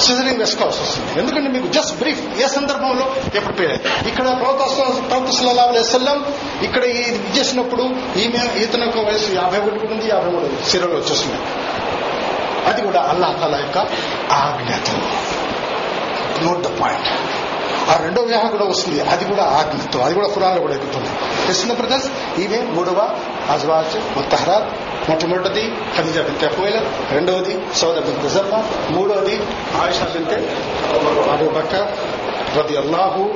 సిజరింగ్ వేసుకోవాల్సి వస్తుంది. ఎందుకంటే మీకు జస్ట్ బ్రీఫ్ ఏ సందర్భంలో ఎప్పుడు పేరు? ఇక్కడ ప్రవక్తలం ఇక్కడ ఇది చేసినప్పుడు ఈమె ఈతన యొక్క వయసు యాభై ఒకటి ఉంది యాభై మూడు సిరలు వచ్చేస్తున్నాయి అది కూడా అల్లాహ్ తాలా యొక్క ఆజ్ఞతో నోట్ ద పాయింట్ ఆ రెండో వివాహం కూడా వస్తుంది. అది కూడా ఆజ్ఞతో అది కూడా ఖురాన్లో కూడా ఎక్కుతుంది తెలిసిన బ్రదర్స్ ఈమె మూడవ అజ్వాజ్ ముత్తహరాత్ మొట్టమొదటిది ఖదీజా బింతే కోయిల రెండవది సౌద బింతే జర్మా మూడవది ఆయిషా బింతే అబూ రది అల్లాహు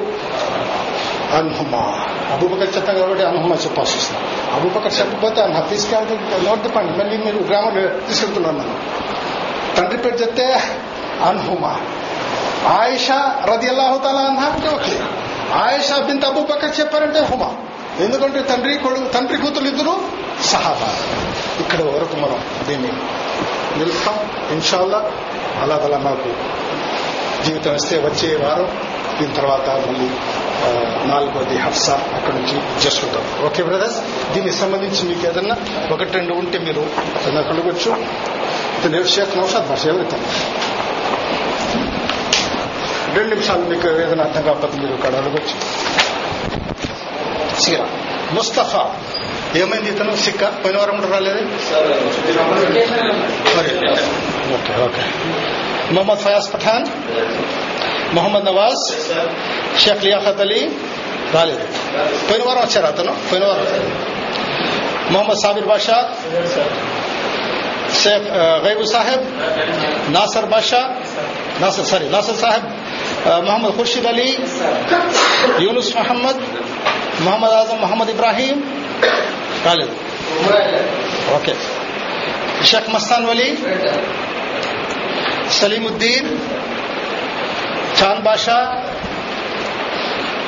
అన్హుమా. అబూబకర్ చెప్తాం కాబట్టి అన్హుమా చెప్పాల్సి వస్తుంది. అబూబకర్ చెప్పకపోతే అన్న తీసుకెళ్తే నోట్ చెప్పండి మళ్ళీ మీరు గ్రామంలో తీసుకెళ్తున్నాను. తండ్రి పేరు చెప్తే అన్హుమా. ఆయిషా రది అల్లాహుతాలా అంటే ఓకే ఆయిషా బింత అబూబకర్ చెప్పారంటే హుమా. ఎందుకంటే తండ్రి కొడుకు తండ్రి కూతురు ఇద్దరు సహాబా. ఇక్కడ వరకు మనం దీన్ని నిలుపుతాం. ఇన్షాల్లా అలా అలా మాకు జీవితం ఇస్తే వచ్చే వారం దీని తర్వాత మళ్ళీ నాలుగోది హఫ్స అక్కడి నుంచి చేసుకుంటాం ఓకే బ్రదర్స్? దీనికి సంబంధించి మీకు ఏదన్నా ఒకటి రెండు ఉంటే మీరు నాకు అడగొచ్చు. షేక్ నౌషాద్ భాష ఎవరైతే రెండు నిమిషాలు మీకు ఏదైనా అర్థం కాకపోతే మీరు ఇక్కడ అడగొచ్చు సీరా ముస్తఫా ఏమైంది ఇతను సిక్క పోయిన వారం కూడా రాలేదు ఓకే ఓకే మొహమ్మద్ ఫయాజ్ పఠాన్ మొహమ్మద్ నవాజ్ షేక్ లియాఫత్ అలీ రాలేదు పోయిన వారం వచ్చారు అతను పోయిన వారం మొహమ్మద్ సాబిర్ బాషా షేక్ గైబు సాహెబ్ నాసర్ బాషా నాసర్ సారీ నాసర్ సాహెబ్ آه، محمد خورشید علی یونس محمد محمد اعظم محمد ابراهیم خالد. أوكي الشيخ مستان ولي سليم الدين چاند باشا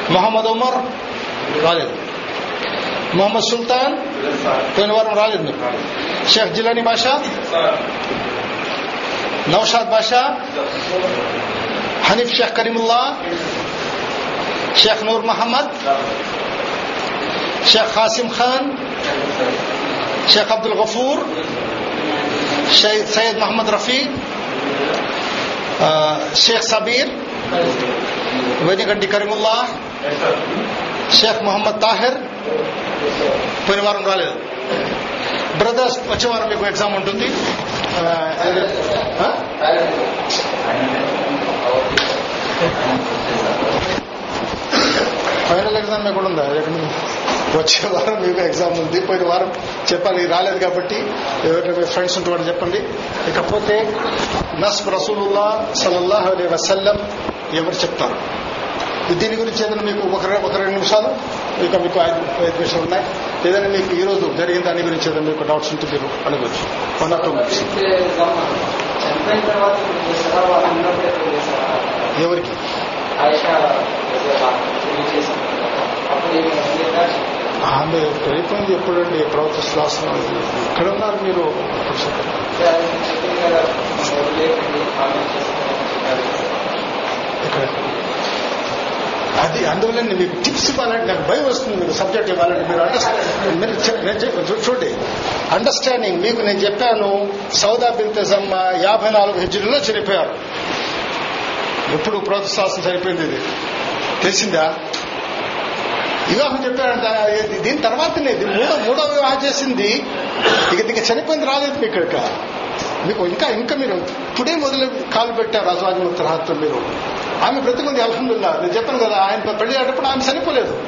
محمد عمر غالد محمد سلطان تنور غالد شيخ جيلاني باشا نوشاد باشا హనీఫ్ షేక్ కరీముల్లా షేక్ నూర్ మహమ్మద్ షేక్ ఖాసిం ఖాన్ షేక్ అబ్దుల్ గఫూర్ సయ్యద్ మహమ్మద్ రఫీ షేక్ సబీర్ వెనిగడ్డి కరీముల్లా షేక్ మొహమ్మద్ తాహిర్ పోయిన వారం రాలేదు. బ్రదర్స్ వచ్చే వారం మీకు ఎగ్జామ్ ఉంటుంది. ఆ? ఫైనల్ ఎగ్జామ్ కూడా ఉందా ఎక్కడ వచ్చే వారం మీకు ఎగ్జామ్ ఉంది. పోయిన వారం చెప్పాలి. రాలేదు కాబట్టి ఎవరైనా మీ ఫ్రెండ్స్ ఉంటే వాడు చెప్పండి. ఇకపోతే నస్బ్ రసూలుల్లా సలల్లాహ్ అలీ వసల్లం ఎవరు చెప్తారు? దీని గురించి ఏదైనా మీకు ఒక ఒక రెండు నిమిషాలు ఇక మీకు ఐదు ఐదు నిమిషాలు ఉన్నాయి. ఏదైనా మీకు ఈ రోజు జరిగిన దాని గురించి ఏదైనా మీకు డౌట్స్ ఉంటే మీరు అడగవచ్చు. వన్ ఆర్ టూ మినిట్స్ ఎవరికి? ఆమె అయిపోయింది ఎప్పుడండి ప్రవత శ్వాసం ఇక్కడ ఉన్నారు మీరు
అది.
ఇక్కడ అందువల్ల మీకు టిప్స్ ఇవ్వాలంటే నాకు భయం వస్తుంది మీకు సబ్జెక్ట్ ఇవ్వాలంటే మీరు అండర్స్టాండ్ మీరు చూడండి అండర్స్టాండింగ్ మీకు నేను చెప్పాను సౌదా బింతజమ్మ యాభై నాలుగు హెజ్జులలో చనిపోయారు ఎప్పుడు ప్రోత్సాహం సరిపోయింది ఇది. తెలిసిందా? వివాహం చెప్పారంట దీని తర్వాతనే ఇది మూడో మూడో వివాహం చేసింది. ఇక ఇక చనిపోయింది రాలేదు మీకు ఇక్కడ. మీకు ఇంకా ఇంకా మీరు ఇప్పుడే మొదలు కాలు పెట్టారు అజవాజం ముత్తరాహత్తో మీరు. ఆమె బ్రతికుంది అల్హందుల్లా నేను చెప్పాను కదా ఆయన పెళ్ళి ఆడప్పుడు ఆమె చనిపోలేదు.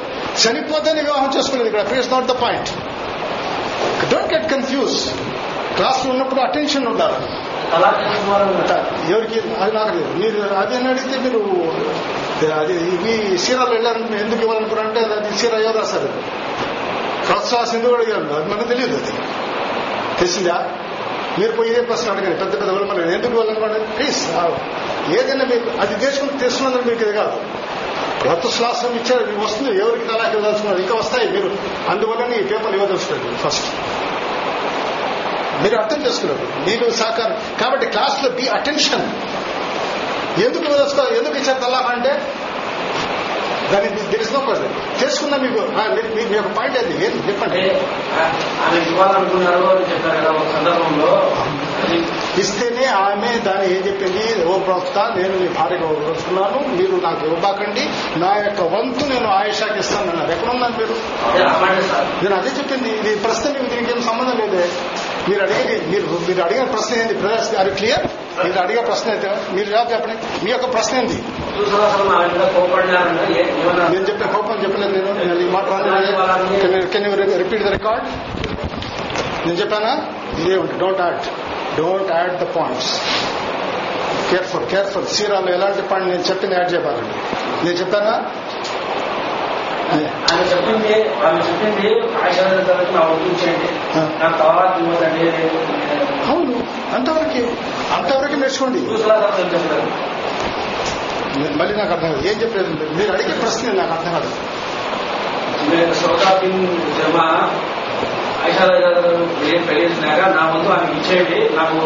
చనిపోతేనే వివాహం చేసుకునేది ఇక్కడ. Please not the point don't get confuse class ఉన్నప్పుడు అటెన్షన్ ఉండాలి.
అలా
ఎవరికి? అది నాకు లేదు. మీరు అది అని అడిగితే మీరు అది ఇవి సీరాలు వెళ్ళారంటే ఎందుకు ఇవ్వాలనుకున్నారంటే అది సీరా ఎవరు రాశారు? ప్రోత్సాహం ఎందుకు అడిగాను అది మనకు తెలియదు అది. తెలిసిందా? మీరు పోయి ఇదే ప్రశ్న అడగండి. పెద్ద పెద్ద వాళ్ళు మనం ఎందుకు ఇవ్వాలనుకోండి ప్లీజ్ ఏదైనా మీకు అది తెలుసుకుని తెలుసుకున్నది మీకు ఇది కాదు. రత్ శ్వాసం ఇచ్చారు మీకు వస్తుంది ఎవరికి తలాకి ఇవ్వదలుచుకున్నారు ఇంకా వస్తాయి. మీరు అందువల్ల ఈ పేపర్లు ఇవ్వదలుచుకోండి ఫస్ట్. మీరు అర్థం చేసుకున్నారు. మీరు సహకారం. కాబట్టి క్లాస్లో బి అటెన్షన్ ఎందుకు ఎందుకు ఇచ్చారు తలాక్ అంటే? దాని తెలిసిన తెలుసుకున్నా మీకు. మీ- యొక్క పాయింట్ ఏంది?
అంటే
చెప్పండి.
ఆ- ఆమె ఇవ్వాలనుకున్నారు అని చెప్పారు కదా ఒక సందర్భంలో. అది.
ఇస్తేనే ఆమె దాన్ని ఏం చెప్పింది? ఓ ప్రవక్త నేను మీ భార్యగా వస్తున్నాను. మీరు నాకు ఇవ్వబాకండి. నా యొక్క వంతు నేను ఆయుషాకి ఇస్తాను అన్నారు. ఎక్కడున్నారు మీరు?
అదే
నేను అదే చెప్పింది. ఇది ప్రశ్న మీకు దీనికి ఏం సంబంధం లేదే? మీరు అడిగేది మీరు మీరు అడిగిన ప్రశ్న ఏంది? బ్రదర్స్ గారు క్లియర్ మీరు అడిగే ప్రశ్న అయితే మీరు జవాబు చెప్పండి. మీ యొక్క ప్రశ్న ఏంది? నేను చెప్పిన కోపం చెప్పలేదు నేను. నేను ఈ మాట కెన్ రిపీట్ ద రికార్డ్ నేను చెప్పానా? ఇదే don't add don't add the points careful careful సీరాలో ఎలాంటి పాయింట్ నేను చెప్పింది యాడ్ చేయబాకండి. నేను చెప్పానా?
ఆమె చెప్పింది ఆమె చెప్పింది ఆశీర్వాదం తర్వాత నా ఒప్పించండి తర్వాత ఇవ్వదండి
అవును అంతవరకు అంతవరకు నేర్చుకోండి. మళ్ళీ నాకు అర్థం కాదు. ఏం చెప్పలేదు? మీరు అడిగే ప్రశ్న నాకు అర్థం కాదు.
మీరు జమ. నా ముందు ఆమెకి ఇచ్చేయండి. నాకు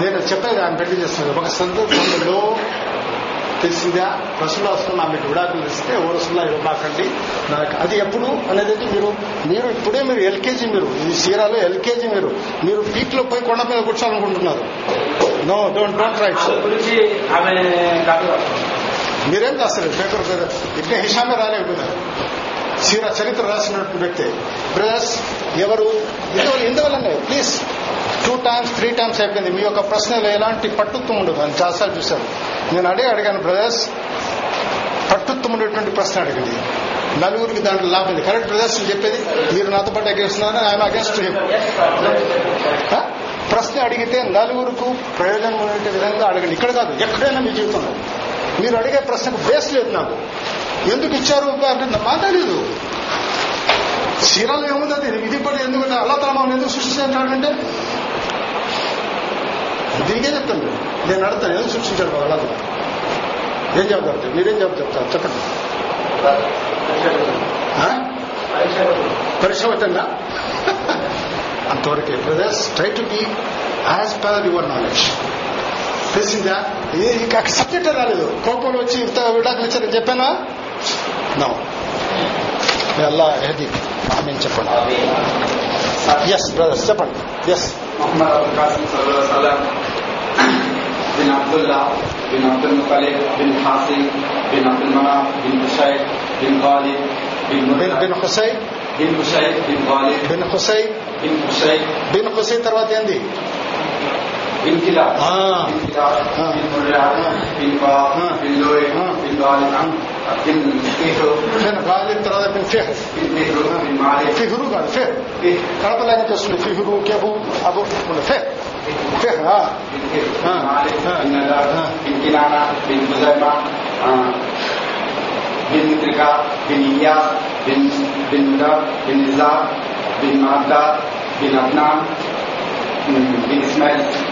నేను చెప్పేది ఆయన పెళ్ళి చేస్తున్నాను ఒక సందర్భంలో తెలిసిందా రసుల్లాస్లో నా మీకు విడాకులు ఇస్తే ఓ రసుల్లా ఇవ్వబాకండి నాకు అది ఎప్పుడు అనేది మీరు మీరు ఇప్పుడే మీరు ఎల్కేజీ మీరు ఈ సీరాలో ఎల్కేజీ మీరు మీరు పీక్లో పోయి కొండ మీద కూర్చోాలనుకుంటున్నారు నో డోంట్ డోంట్ రైట్
ఆమె గురించి ఆమె కాదు
మీరేం రాస్తారు పేపర్. ఇట్లా హిషామే రాలేకపోయినారు. సీర చరిత్ర రాసినటువంటి వ్యక్తి. బ్రదర్స్ ఎవరు? ఎందువల్ల ఎందువల్లనే please. Two times three times అయిపోయింది. మీ యొక్క ప్రశ్నలో ఎలాంటి పట్టుత్వం ఉండదు. అని చాలాసార్లు చూశారు. నేను అడిగి అడిగాను బ్రదర్స్. పట్టుత్వం ఉండేటువంటి ప్రశ్న అడిగింది నలుగురికి దాంట్లో లాభం ఉంది. Correct brothers? చెప్పేది? మీరు నాతో పాటు అగేస్తున్నారని ఆయన అగేన్స్ట్ ప్రశ్న అడిగితే నలుగురికి ప్రయోజనం ఉండే విధంగా అడగండి. ఇక్కడ కాదు ఎక్కడైనా మీ జీవితంలో. మీరు అడిగే ప్రశ్నకు బేస్ లేదు నాకు. ఎందుకు ఇచ్చారు? అంటే నాకు మాట్లాడలేదు చీరలు ఏముంది అది? ఇది పడి ఎందుకంటే అల్లా తల ఎందుకు సృష్టించాడంటే దీనికే చెప్తాను. నేను అడుగుతాను. ఎందుకు సృష్టించాడు అల్లా ఏం చెప్తారు? మీరేం జవాబు చెప్తారు? చెప్పండి. ఆ? అంతవరకే. Brothers try to be as per your knowledge తెలిసిందా ఇది ఇక సబ్జెక్ట్ రాలేదు కోపంలో వచ్చి ఇంత విడాకులు ఇచ్చారని చెప్పానా నో అల్లా హెది ఆమె చెప్పండి ఎస్ బ్రదర్స్ చెప్పండి yes
محمد أبو القاسم صلى الله عليه وسلم بن عبد الله بن عبد المطلب بن حاسم بن عبد المناف بن بشير بن غالب بن
bin
مرة
bin Hussain
بن بشير بن غالب
bin హుసై
بن بشير
bin హుసై తర్వాత ఏంది
بن كلاب
آه.
بن كلاب
آه.
بن مرة بن باء
آه.
بن لوي
آه.
بن غالب بن فهر
బిన్ గాలిబ్ తర్వాత బిన్
ہاں۔ فہرو بن
ترکا
بن یا بن بن بن نظام بن مادہ بن ادنان بن اسماعیل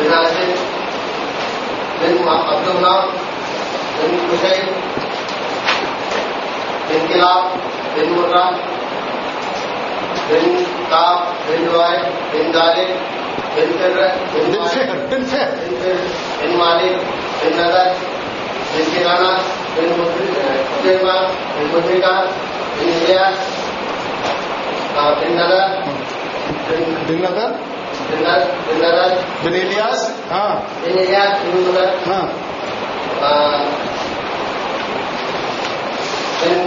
మునా బిన్ హాషిమ్ బిన్ మ- Abdullah bin Kushaib bin Kilab bin Murrah bin Ka'b bin Luay bin Ghalib bin Fihr bin
bin
Malik
Fihr bin Fihr
bin Malik bin Nadar bin Kirana bin Mutrima bin Mutrika bin Ilyas uh, bin Nadar bin
bin Nadar
bin Nadar bin Nadar
bin Ilyas ఆ,
bin Ilyas bin Nadar
ఆ.
uh, bin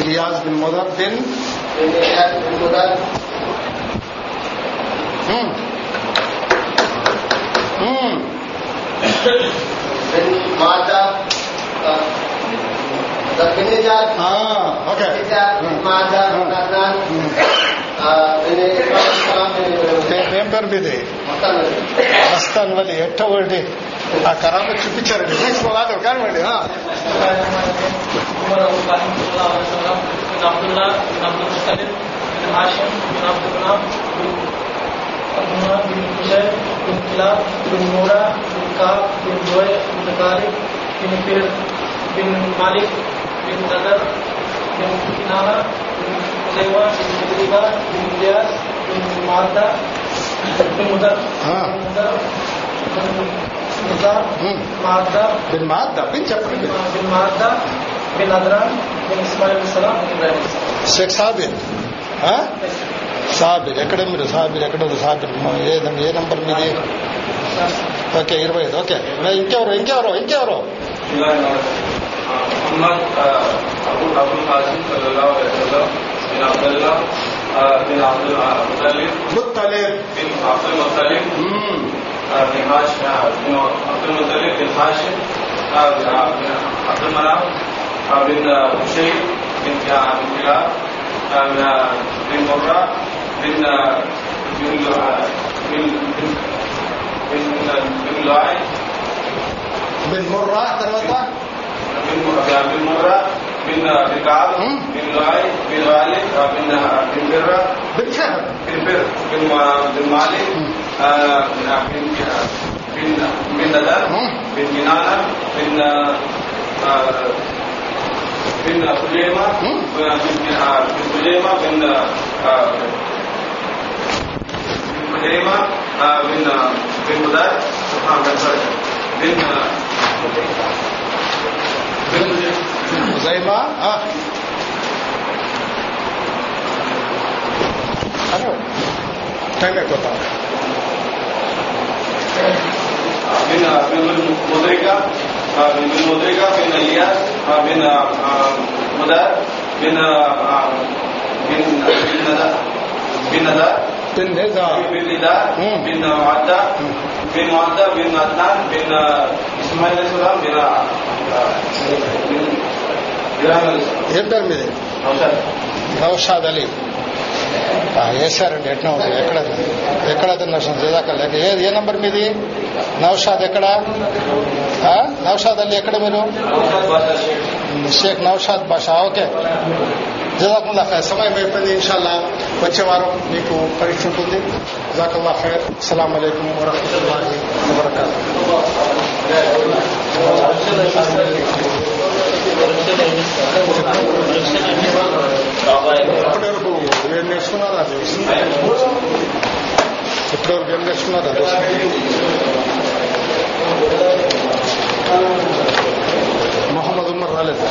Ilyas bin Mudar bin
bin Ilyas bin Mudar
హ్మ్. హ్మ్.
bin Mada uh, bin Nijat
ఆ, okay
Nijat bin Mada bin Adnan
హ్మ్.
uh, bin Ibrahim Salam bin
ఏ- ఏం పేరు మీది
మొత్తం
మస్తాన్ వల్లి ఎట్ట ఒకటి ఆ కరామ చూపించారండి నెక్స్ట్ కాదు కానివ్వండి ఆ.
عمر ابو القاسم صلى الله عليه وسلم بن عبد الله بن عبد المطلب بن هاشم بن عبد مناف بن عبد مناف بن بشير بن كلاب بن مورا بن كعب بن زوي بن طارق بن فير بن مالك bin Nadar bin Kinana bin Uzaywa bin Mudriba bin Diyas bin Mata
bin
Mudar bin Mudar bin
Mudar
Mata
bin Mata bin చెప్పండి
bin Mata bin Adran bin Ismail bin Salam bin Ibrahim
Sheikh Sabir ఎక్కడ మీరు సాబిర్ ఎక్కడ సాబిర్ ఏ ఏ number మీది okay ఇరవై ఐదు okay ఇంకెవరు ఇంకెవరు ఇంకెవరు
محمد أبو أبو القاسم صلى الله عليه وسلم بن عبد الله بن عبد المطلب
مطلب
بن عبد المطلب بن هاشم بن عبد المطلب بن هاشم بن عبد المناف بن بشير بن كلاب بن مرة بن بن بن بن بن بن
بن بن مرة
ثلاثة بن مرة بن من كعب من لؤي من غالب من بن برة
بن شهر
بن بر بن من مالك من بن من ندر من كنانة من بن
سليمة
بن سليمة بن من بن من مدر من ما ها أنا ثانك يو بن بن مدركة بن مدركة بن إلياس آه، بن آه، مدار بن بن آه، بن ندى بن ندى
بن ندى
بن ندى بن معدة بن معدة بن عدنان بن إسماعيل السلام بن
ఏం పేరు మీది? నౌషాద్. అలీ. వేశారండి ఎట్లా ఉంటుంది ఎక్కడ? ఎక్కడ నర్సం జజాక లేక ఏ ఏ నంబర్ మీది? నౌషాద్ ఎక్కడ? నౌషాద్ అల్లి ఎక్కడ మీరు? షేక్ నౌషాద్ భాష ఓకే. జజాకుల్లా ఖైర్. సమయం అయిపోయింది ఇన్షాల్లా వచ్చే వారం మీకు పరీక్ష ఉంటుంది. జజాకుల్లా ఖైర్. అస్సలం అయికం వరహతుల్లాహి వబర్కాతు. ఇప్పటివరకు ఏం నేర్చుకున్నారు అది ఇప్పటివరకు ఏం నేర్చుకున్నారు మొహమ్మద్ ఉమ్మర్ రాలేదు